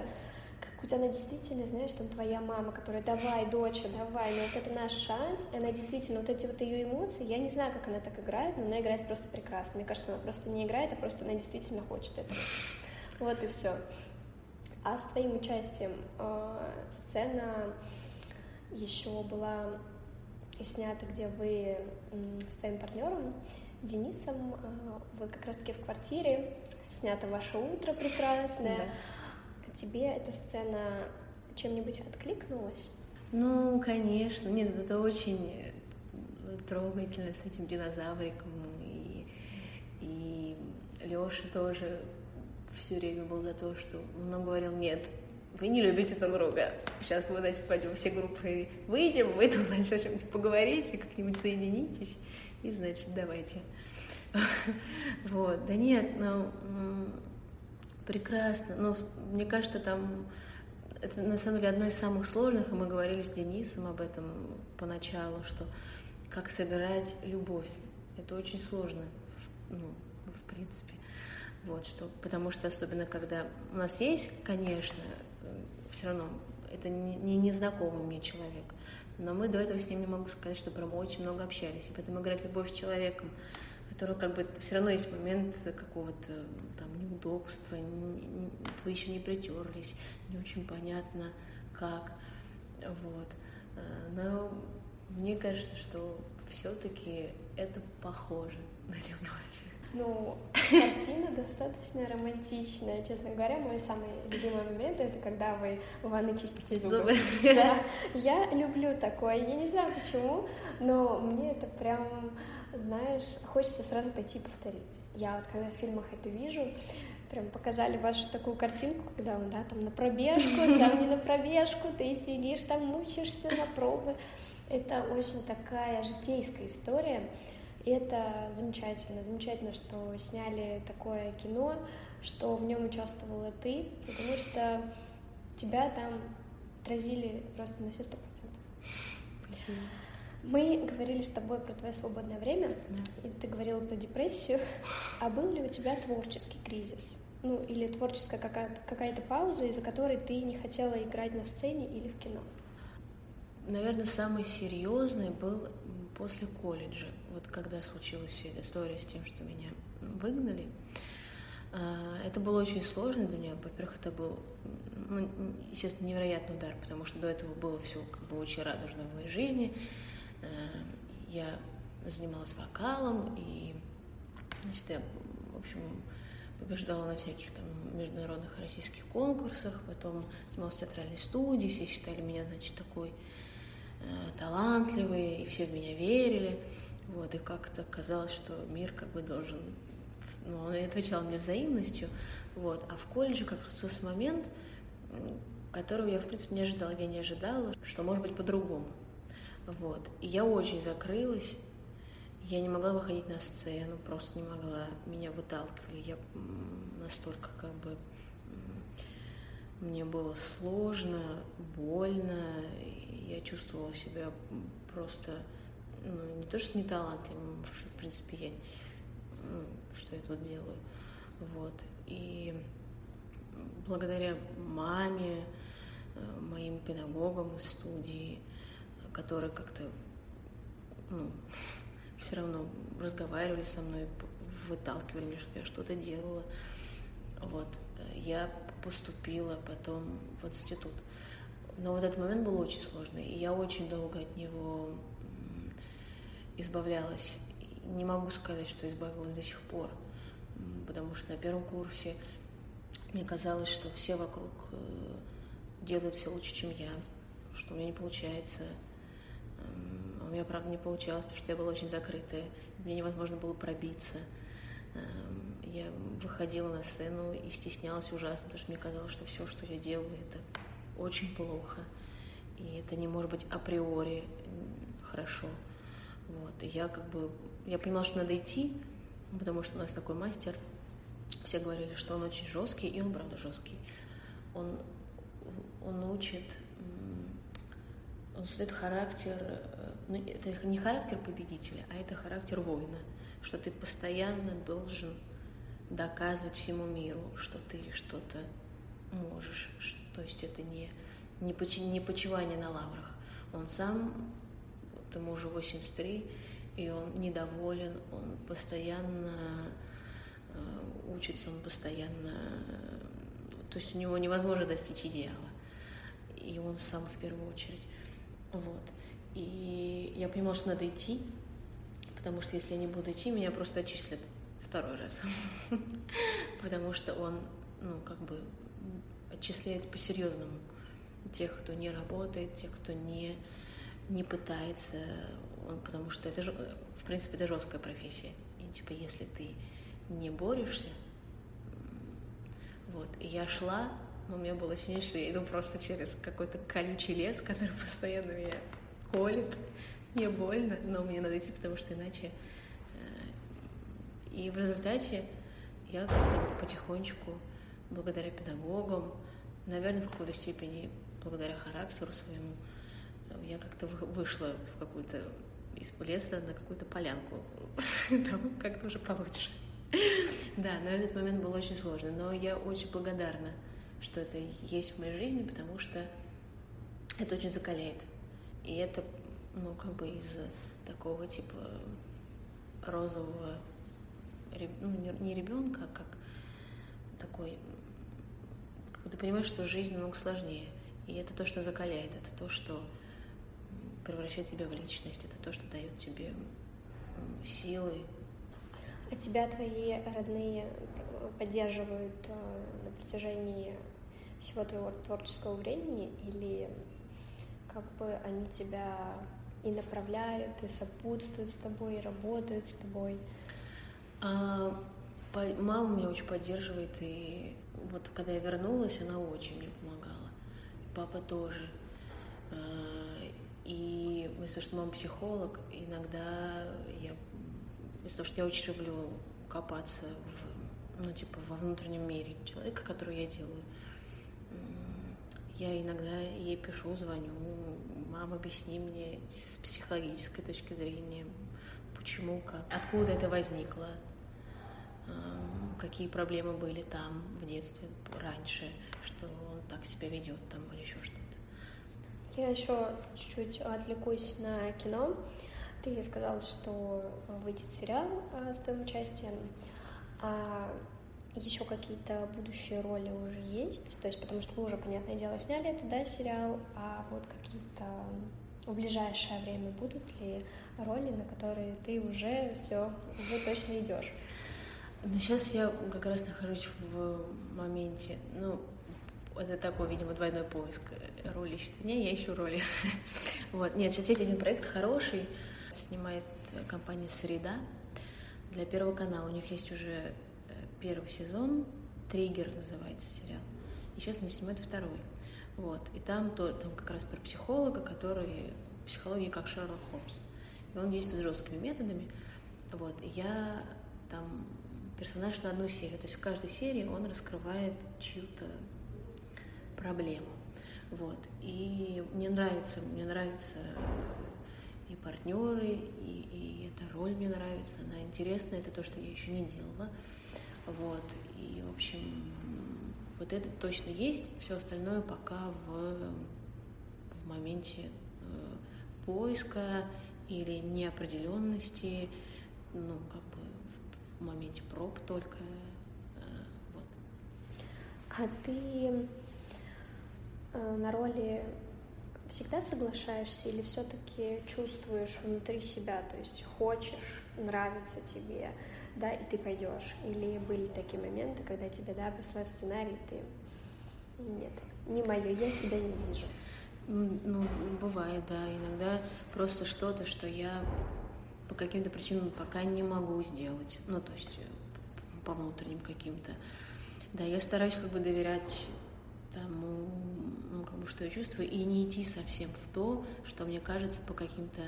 как будто она действительно, знаешь, там твоя мама, которая давай, доча, давай, ну вот это наш шанс, и она действительно, вот эти вот ее эмоции, я не знаю, как она так играет, но она играет просто прекрасно. Мне кажется, она просто не играет, а просто она действительно хочет этого. Вот и все. А с твоим участием э, сцена еще была снята, где вы э, с твоим партнером Денисом, э, вот как раз-таки в квартире, снято ваше утро прекрасное. Да. Тебе эта сцена чем-нибудь откликнулась? Ну, конечно. Нет, это очень трогательно с этим динозавриком. И, и Леша тоже все время был за то, что он нам говорил, нет, вы не любите друг друга. Сейчас мы, значит, пойдем все группы выйдем, вы там, значит, о чем-нибудь поговорите, как-нибудь соединитесь, и, значит, давайте. [LAUGHS] Вот, да нет, ну, прекрасно. Ну, мне кажется, там это на самом деле одно из самых сложных, и мы говорили с Денисом об этом поначалу, что как сыграть любовь. Это очень сложно, ну, в принципе. Вот, что, потому что особенно когда у нас есть, конечно, все равно это не, не незнакомый мне человек, но мы до этого с ним не могу сказать, что прям очень много общались, и поэтому играть любовь с человеком, который как бы все равно есть момент какого-то там неудобства, не, не, вы еще не притерлись, не очень понятно как, вот. Э, но мне кажется, что все-таки это похоже на любовь. Ну, картина достаточно романтичная. Честно говоря, мой самый любимый момент это когда вы в ванной чистите зубы. зубы. Да, я люблю такое. Я не знаю почему, но мне это прям, знаешь, хочется сразу пойти повторить. Я вот когда в фильмах это вижу, прям показали вашу такую картинку, когда он, да, там на пробежку, сам не на пробежку, ты сидишь там, мучишься на пробы. Это очень такая житейская история. И это замечательно. Замечательно, что сняли такое кино, что в нем участвовала ты, потому что тебя там отразили просто на все сто процентов. Мы говорили с тобой про твое свободное время, да. и ты говорила про депрессию. А был ли у тебя творческий кризис? Ну, или творческая какая-то какая пауза, из-за которой ты не хотела играть на сцене или в кино? Наверное, самый серьезный был после колледжа, вот когда случилась вся эта история с тем, что меня выгнали, а, это было очень сложно для меня. Во-первых, это был, ну, естественно, невероятный удар, потому что до этого было все как бы очень радужно в моей жизни. А, я занималась вокалом, и, значит, я, в общем, побеждала на всяких там международных российских конкурсах, потом снималась в театральной студии, все считали меня, значит, такой Э, талантливые, и все в меня верили. Вот, и как-то казалось, что мир как бы должен... Ну, он отвечал мне взаимностью. Вот. А в колледже как случился момент, которого я, в принципе, не ожидала. Я не ожидала, что может быть по-другому. Вот. И я очень закрылась. Я не могла выходить на сцену, просто не могла. Меня выталкивали. Я настолько как бы... Мне было сложно, больно, я чувствовала себя просто, ну, не то, что не талантливым, что, в принципе, я, что я тут делаю, вот, и благодаря маме, э, моим педагогам из студии, которые как-то, ну, [LAUGHS] все равно разговаривали со мной выталкивали меня, чтобы я что-то делала. Вот. Я поступила потом в институт. Но вот этот момент был очень сложный, и я очень долго от него избавлялась. Не могу сказать, что избавилась до сих пор, потому что на первом курсе мне казалось, что все вокруг э, делают все лучше, чем я, что у меня не получается. А у меня, правда, не получалось, потому что я была очень закрытая. Мне невозможно было пробиться. Я выходила на сцену и стеснялась ужасно, потому что мне казалось, что все, что я делаю, это очень плохо. И это не может быть априори хорошо. Вот. И я как бы, я понимала, что надо идти, потому что у нас такой мастер. Все говорили, что он очень жесткий, и он правда жесткий. Он, он учит, он создает характер, э, ну, это не характер победителя, а это характер воина, что ты постоянно должен доказывать всему миру, что ты что-то можешь, то есть это не, не, почи, не почивание на лаврах. Он сам, вот ему уже 83, и он недоволен, он постоянно э, учится, он постоянно... Э, то есть у него невозможно достичь идеала. И он сам в первую очередь. Вот. И я понимала, что надо идти, потому что если я не буду идти, меня просто отчислят второй раз. [LAUGHS] Потому что он, ну, как бы отчисляет по-серьезному тех, кто не работает, тех, кто не, не пытается, потому что это, в принципе, это жесткая профессия. И, типа, если ты не борешься, вот, и я шла, но у меня было ощущение, что я иду просто через какой-то колючий лес, который [LAUGHS] постоянно меня колет, мне больно, но мне надо идти, потому что иначе... Э, и в результате я как-то потихонечку, благодаря педагогам, наверное, в какой-то степени благодаря характеру своему, я как-то вышла в какую-то из леса на какую-то полянку. [LAUGHS] Там как-то уже получше. Да, но этот момент был очень сложный. Но я очень благодарна, что это есть в моей жизни, потому что это очень закаляет. И это, ну, как бы из такого типа розового, ну, не ребенка, а как такой ты понимаешь, что жизнь намного сложнее. И это то, что закаляет, это то, что превращает тебя в личность, это то, что дает тебе силы. А тебя твои родные поддерживают э, на протяжении всего твоего творческого времени или как бы они тебя и направляют, и сопутствуют с тобой, и работают с тобой? А, мама меня очень поддерживает, и вот когда я вернулась, она очень мне помогала. Папа тоже. А, и из-за того, что мама психолог, иногда я... Из-за того, что я очень люблю копаться в, ну, типа, во внутреннем мире человека, который я делаю, я иногда ей пишу, звоню, мама, объясни мне с психологической точки зрения, почему, как, откуда это возникло, какие проблемы были там в детстве раньше, что он так себя ведет там или еще что-то. Я еще чуть-чуть отвлекусь на кино. Ты сказала, что выйдет сериал а, с твоим участием. А еще какие-то будущие роли уже есть? То есть, потому что вы уже, понятное дело, сняли это, да, сериал, а вот какие-то в ближайшее время будут ли роли, на которые ты уже все, уже точно идешь? Ну, сейчас я как раз нахожусь в моменте, ну, это такой, видимо, двойной поиск. Роли ищет я ищу роли. [LAUGHS] вот. Нет, сейчас есть один проект хороший, снимает компания «Среда» для Первого канала. У них есть уже э, первый сезон, «Триггер» называется сериал. И сейчас они снимают второй. Вот. И там, то, там как раз про психолога, который психологии как Шерлок Холмс. И он действует жесткими методами. Вот. И я там персонаж на одну серию. То есть в каждой серии он раскрывает чью-то проблему. Вот. И мне нравится, мне нравится и партнеры, и, и эта роль мне нравится, она интересная, это то, что я еще не делала. Вот. И, в общем, вот это точно есть, все остальное пока в, в моменте э, поиска или неопределенности, ну, как бы в моменте проб только. Э, вот. А ты на роли всегда соглашаешься или все-таки чувствуешь внутри себя, то есть хочешь, нравится тебе, да, и ты пойдешь? Или были такие моменты, когда тебе, да, прислал сценарий, ты нет, не мое, я себя не вижу. Ну, бывает, да, иногда просто что-то, что я по каким-то причинам пока не могу сделать, ну, то есть э, по внутренним каким-то. Да, я стараюсь как бы доверять тому, что я чувствую, и не идти совсем в то, что мне кажется по каким-то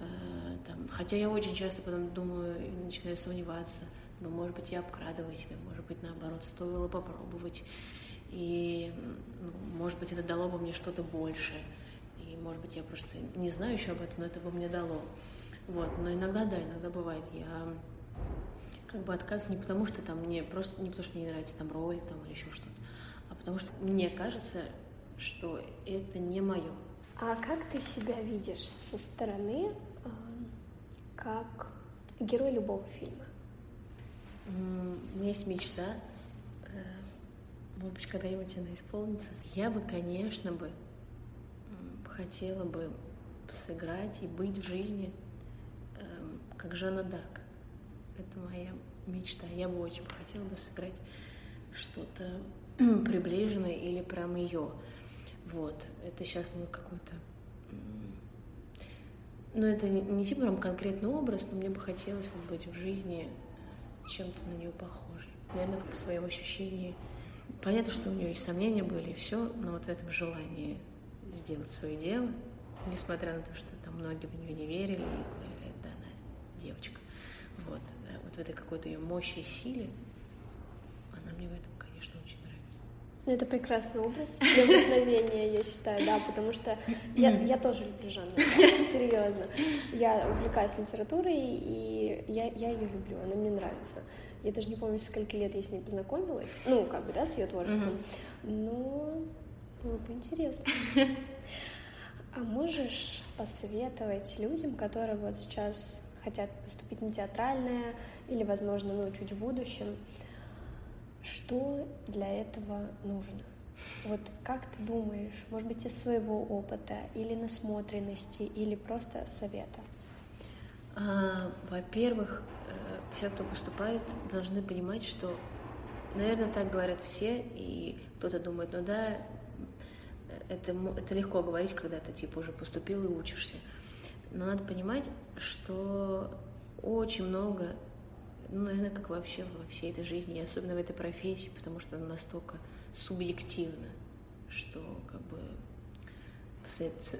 э, там, хотя я очень часто потом думаю и начинаю сомневаться, ну, может быть, я обкрадываю себя, может быть, наоборот, стоило попробовать, и, ну, может быть, это дало бы мне что-то большее, и, может быть, я просто не знаю еще об этом, но это бы мне дало, вот, но иногда, да, иногда бывает, я как бы отказ не потому, что там мне просто не потому, что мне не нравится там роль там или еще что-то, а потому что мне кажется, что это не мое. А как ты себя видишь со стороны, как герой любого фильма? У меня есть мечта, э, может быть, когда-нибудь она исполнится. Я бы, конечно бы, хотела бы сыграть и быть в жизни эм, как Жанна Дарк. Это моя мечта. Я бы очень хотела бы сыграть что-то [CLEARS THROAT] приближенное или прям ее. Вот. Это сейчас мой какой-то ну, это не, не типа прям конкретный образ, но мне бы хотелось вот быть в жизни чем-то на нее похожей. Наверное, по своему ощущению. Понятно, что у нее есть сомнения были и все, но вот в этом желании сделать свое дело, несмотря на то, что там многие в нее не верили и говорили, да, она девочка. Вот, да, вот в этой какой-то ее мощи и силе, она мне в этом ну, это прекрасный образ [LAUGHS] для вдохновения, я считаю, да, потому что я, я тоже люблю жанр, [LAUGHS] серьезно. Я увлекаюсь литературой, и я, я ее люблю, она мне нравится. Я даже не помню, сколько лет я с ней познакомилась, ну, как бы, да, с ее творчеством, но было бы интересно. [LAUGHS] А можешь посоветовать людям, которые вот сейчас хотят поступить на театральное или, возможно, ну, чуть в будущем, что для этого нужно? Вот как ты думаешь, может быть, из своего опыта или насмотренности, или просто совета? А, во-первых, э, все, кто поступает, должны понимать, что, наверное, так говорят все, и кто-то думает, ну да, это, это легко говорить, когда ты типа уже поступил и учишься. Но надо понимать, что очень много ну, наверное, как вообще во всей этой жизни, и особенно в этой профессии, потому что она настолько субъективна, что как бы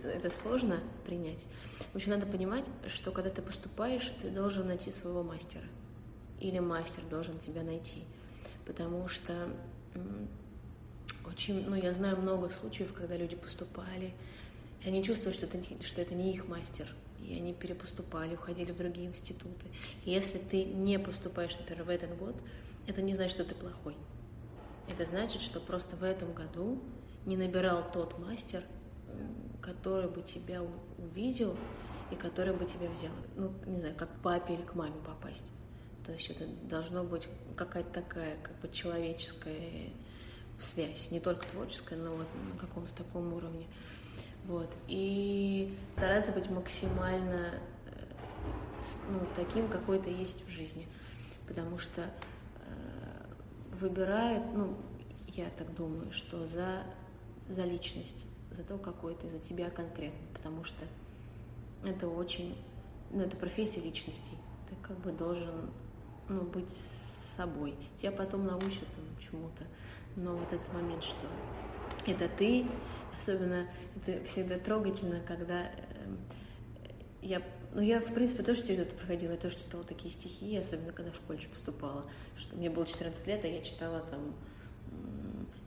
это сложно принять. В общем, надо понимать, что когда ты поступаешь, ты должен найти своего мастера. Или мастер должен тебя найти. Потому что очень, ну, я знаю много случаев, когда люди поступали, и они чувствуют, что это, что это не их мастер, и они перепоступали, уходили в другие институты. И если ты не поступаешь, например, в этот год, это не значит, что ты плохой. Это значит, что просто в этом году не набирал тот мастер, который бы тебя увидел и который бы тебя взял. Ну, не знаю, как к папе или к маме попасть. То есть это должно быть какая-то такая как бы человеческая связь, не только творческая, но вот на каком-то таком уровне. Вот. И стараться быть максимально э, ну, таким, какой то есть в жизни. Потому что э, выбирают, ну, я так думаю, что за, за личность, за то, какой ты, за тебя конкретно. Потому что это очень, ну, это профессия личностей. Ты как бы должен, ну, быть собой. Тебя потом научат там, чему-то. Но вот этот момент, что это ты, особенно это всегда трогательно, когда э, я, ну я в принципе тоже через это проходила, я тоже читала такие стихи, особенно когда в колледж поступала, что мне было 14 лет, а я читала там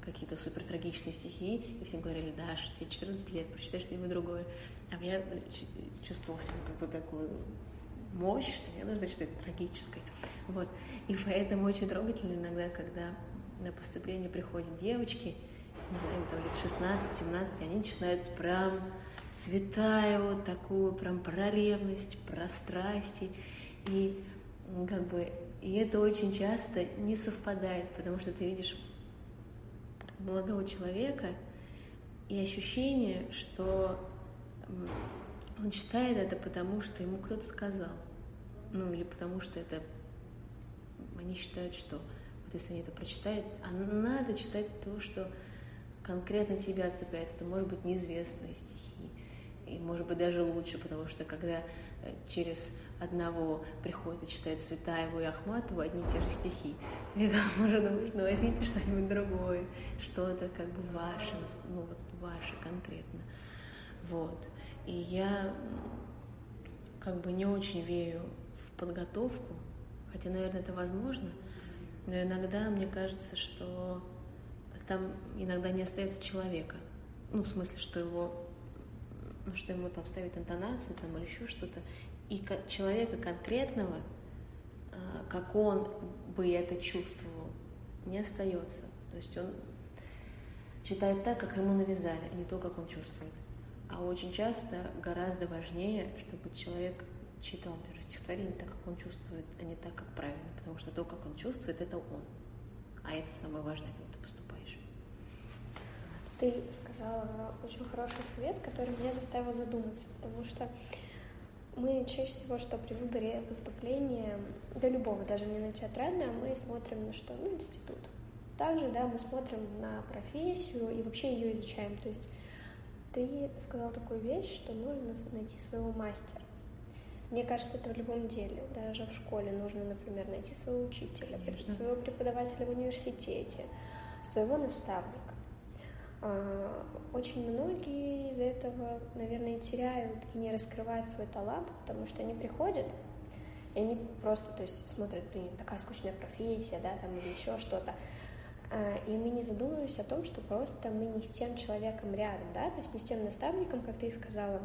какие-то супер трагичные стихи, и все говорили, да, что тебе 14 лет, прочитай что-нибудь другое. А я э, чувствовала себя как бы такую мощь, что я должна читать трагическое. Вот. И поэтому очень трогательно иногда, когда на поступление приходят девочки, не знаю, там лет 16-17, они начинают прям цвета его, такую прям про ревность, про страсти. И как бы И это очень часто не совпадает, потому что ты видишь молодого человека и ощущение, что он читает это потому, что ему кто-то сказал. Ну, или потому что это... Они считают, что вот если они это прочитают, а надо читать то, что конкретно тебя цепляет. Это может быть неизвестные стихи, и может быть даже лучше, потому что когда э, через одного приходит и читает Цветаеву и Ахматову одни и те же стихи, [LAUGHS] ты там уже думаешь, ну возьмите что-нибудь другое, что-то как бы ваше, ну вот ваше конкретно. Вот. И я как бы не очень верю в подготовку, хотя, наверное, это возможно, но иногда мне кажется, что там иногда не остается человека. Ну, в смысле, что его, ну, что ему там ставит интонацию там, или еще что-то. И человека конкретного, а, как он бы это чувствовал, не остается. То есть он читает так, как ему навязали, а не то, как он чувствует. А очень часто гораздо важнее, чтобы человек читал, например, стихотворение так, как он чувствует, а не так, как правильно. Потому что то, как он чувствует, это он. А это самое важное. Ты сказала очень хороший совет, который меня заставил задуматься, потому что мы чаще всего, что при выборе выступления, да любого, даже не на театральное, мы смотрим на что? Ну, институт. Также, да, мы смотрим на профессию и вообще ее изучаем. То есть ты сказал такую вещь, что нужно найти своего мастера. Мне кажется, это в любом деле. Даже в школе нужно, например, найти своего учителя, Конечно. своего преподавателя в университете, своего наставника. А, очень многие из этого, наверное, теряют и не раскрывают свой талант, потому что они приходят, и они просто, то есть, смотрят, блин, такая скучная профессия, да, там, или еще что-то. А, и мы не задумываемся о том, что просто мы не с тем человеком рядом, да, то есть не с тем наставником, как ты сказала.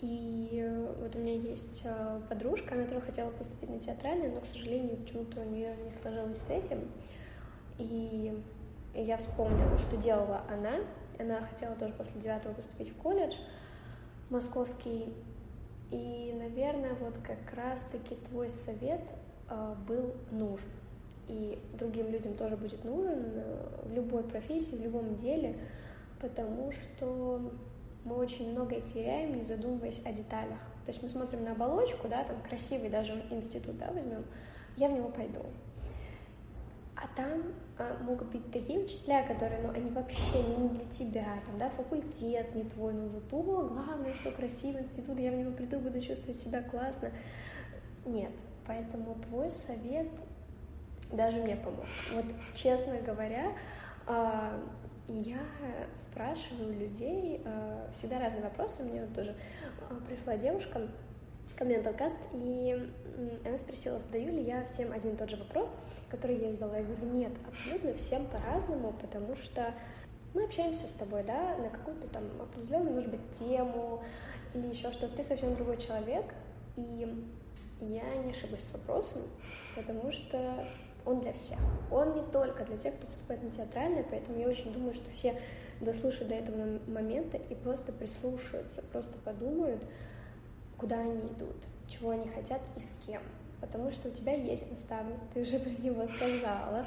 И вот у меня есть э, подружка, она тоже хотела поступить на театральный, но, к сожалению, почему-то у нее не сложилось с этим. И я вспомнила, что делала она. Она хотела тоже после девятого поступить в колледж московский. И, наверное, вот как раз-таки твой совет э, был нужен и другим людям тоже будет нужен э, в любой профессии, в любом деле, потому что мы очень многое теряем, не задумываясь о деталях. То есть мы смотрим на оболочку, да, там красивый даже институт, да, возьмем, я в него пойду. А там а, могут быть такие учителя, которые, ну, они вообще не для тебя, там, да, факультет не твой, но зато главное, что красивый институт, я в него приду, буду чувствовать себя классно. Нет, поэтому твой совет даже мне помог. Вот, честно говоря, а, я спрашиваю людей а, всегда разные вопросы. Мне вот тоже а, пришла девушка ко мне на подкаст, и она спросила, задаю ли я всем один и тот же вопрос, который я задала. Я говорю, нет, абсолютно всем по-разному, потому что мы общаемся с тобой, да, на какую-то там определенную, может быть, тему или еще что-то. Ты совсем другой человек, и я не ошиблась с вопросом, потому что он для всех. Он не только для тех, кто поступает на театральное, поэтому я очень думаю, что все дослушают до этого момента и просто прислушаются, просто подумают, куда они идут, чего они хотят и с кем. Потому что у тебя есть наставник, ты уже про него сказала.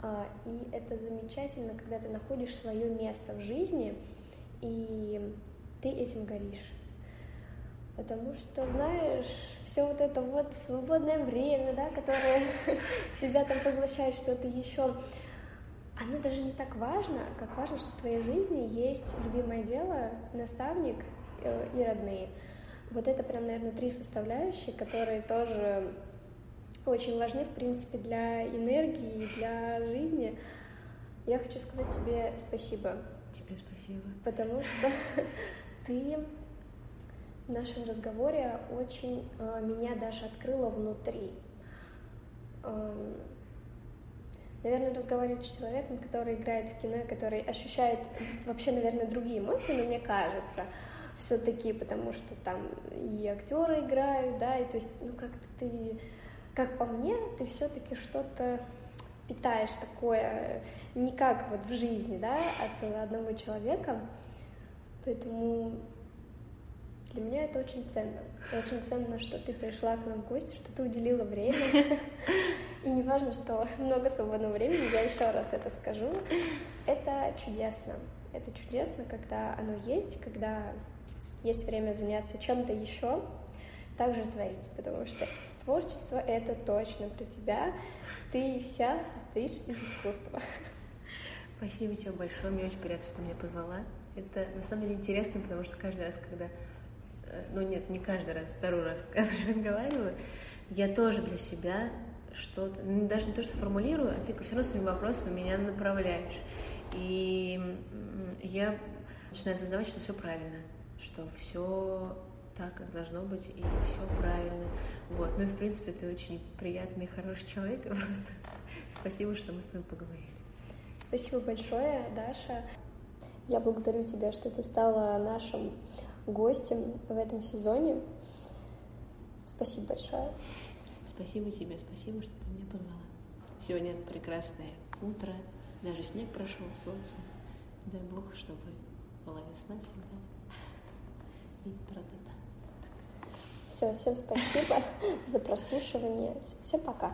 А, и это замечательно, когда ты находишь свое место в жизни, и ты этим горишь. Потому что, знаешь, все вот это вот свободное время, да, которое [LAUGHS] тебя там поглощает что-то еще, оно даже не так важно, как важно, что в твоей жизни есть любимое дело, наставник э, и родные. Вот это прям, наверное, три составляющие, которые тоже очень важны, в принципе, для энергии, для жизни. Я хочу сказать тебе спасибо. Тебе спасибо. Потому что [LAUGHS] ты в нашем разговоре очень э, меня даже открыло внутри. Э, наверное, разговаривать с человеком, который играет в кино, который ощущает вообще, наверное, другие эмоции, но мне кажется, все-таки, потому что там и актеры играют, да, и то есть, ну как-то ты, как по мне, ты все-таки что-то питаешь такое, не как вот в жизни, да, от одного человека, поэтому Для меня это очень ценно. Очень ценно, что ты пришла к нам в гости, что ты уделила время. И не важно, что много свободного времени, я еще раз это скажу. Это чудесно. Это чудесно, когда оно есть, когда есть время заняться чем-то еще, также творить, потому что творчество — это точно про тебя. Ты вся состоишь из искусства. Спасибо тебе большое, мне очень приятно, что ты меня позвала. Это на самом деле интересно, потому что каждый раз, когда э, ну нет, не каждый раз, второй раз, [LAUGHS] когда я разговариваю, я тоже для себя что-то, ну, даже не то, что формулирую, а ты все равно своими вопросами меня направляешь. И я начинаю осознавать, что все правильно, что все так, как должно быть, и все правильно. Вот. Ну и, в принципе, ты очень приятный, хороший человек. [LAUGHS] Просто спасибо, что мы с тобой поговорили. Спасибо большое, Даша. Я благодарю тебя, что ты стала нашим гостем в этом сезоне. Спасибо большое. Спасибо тебе, спасибо, что ты меня позвала. Сегодня прекрасное утро, даже снег прошел, солнце. Дай Бог, чтобы была весна всегда. Все, всем спасибо [LAUGHS] за прослушивание. Всем пока.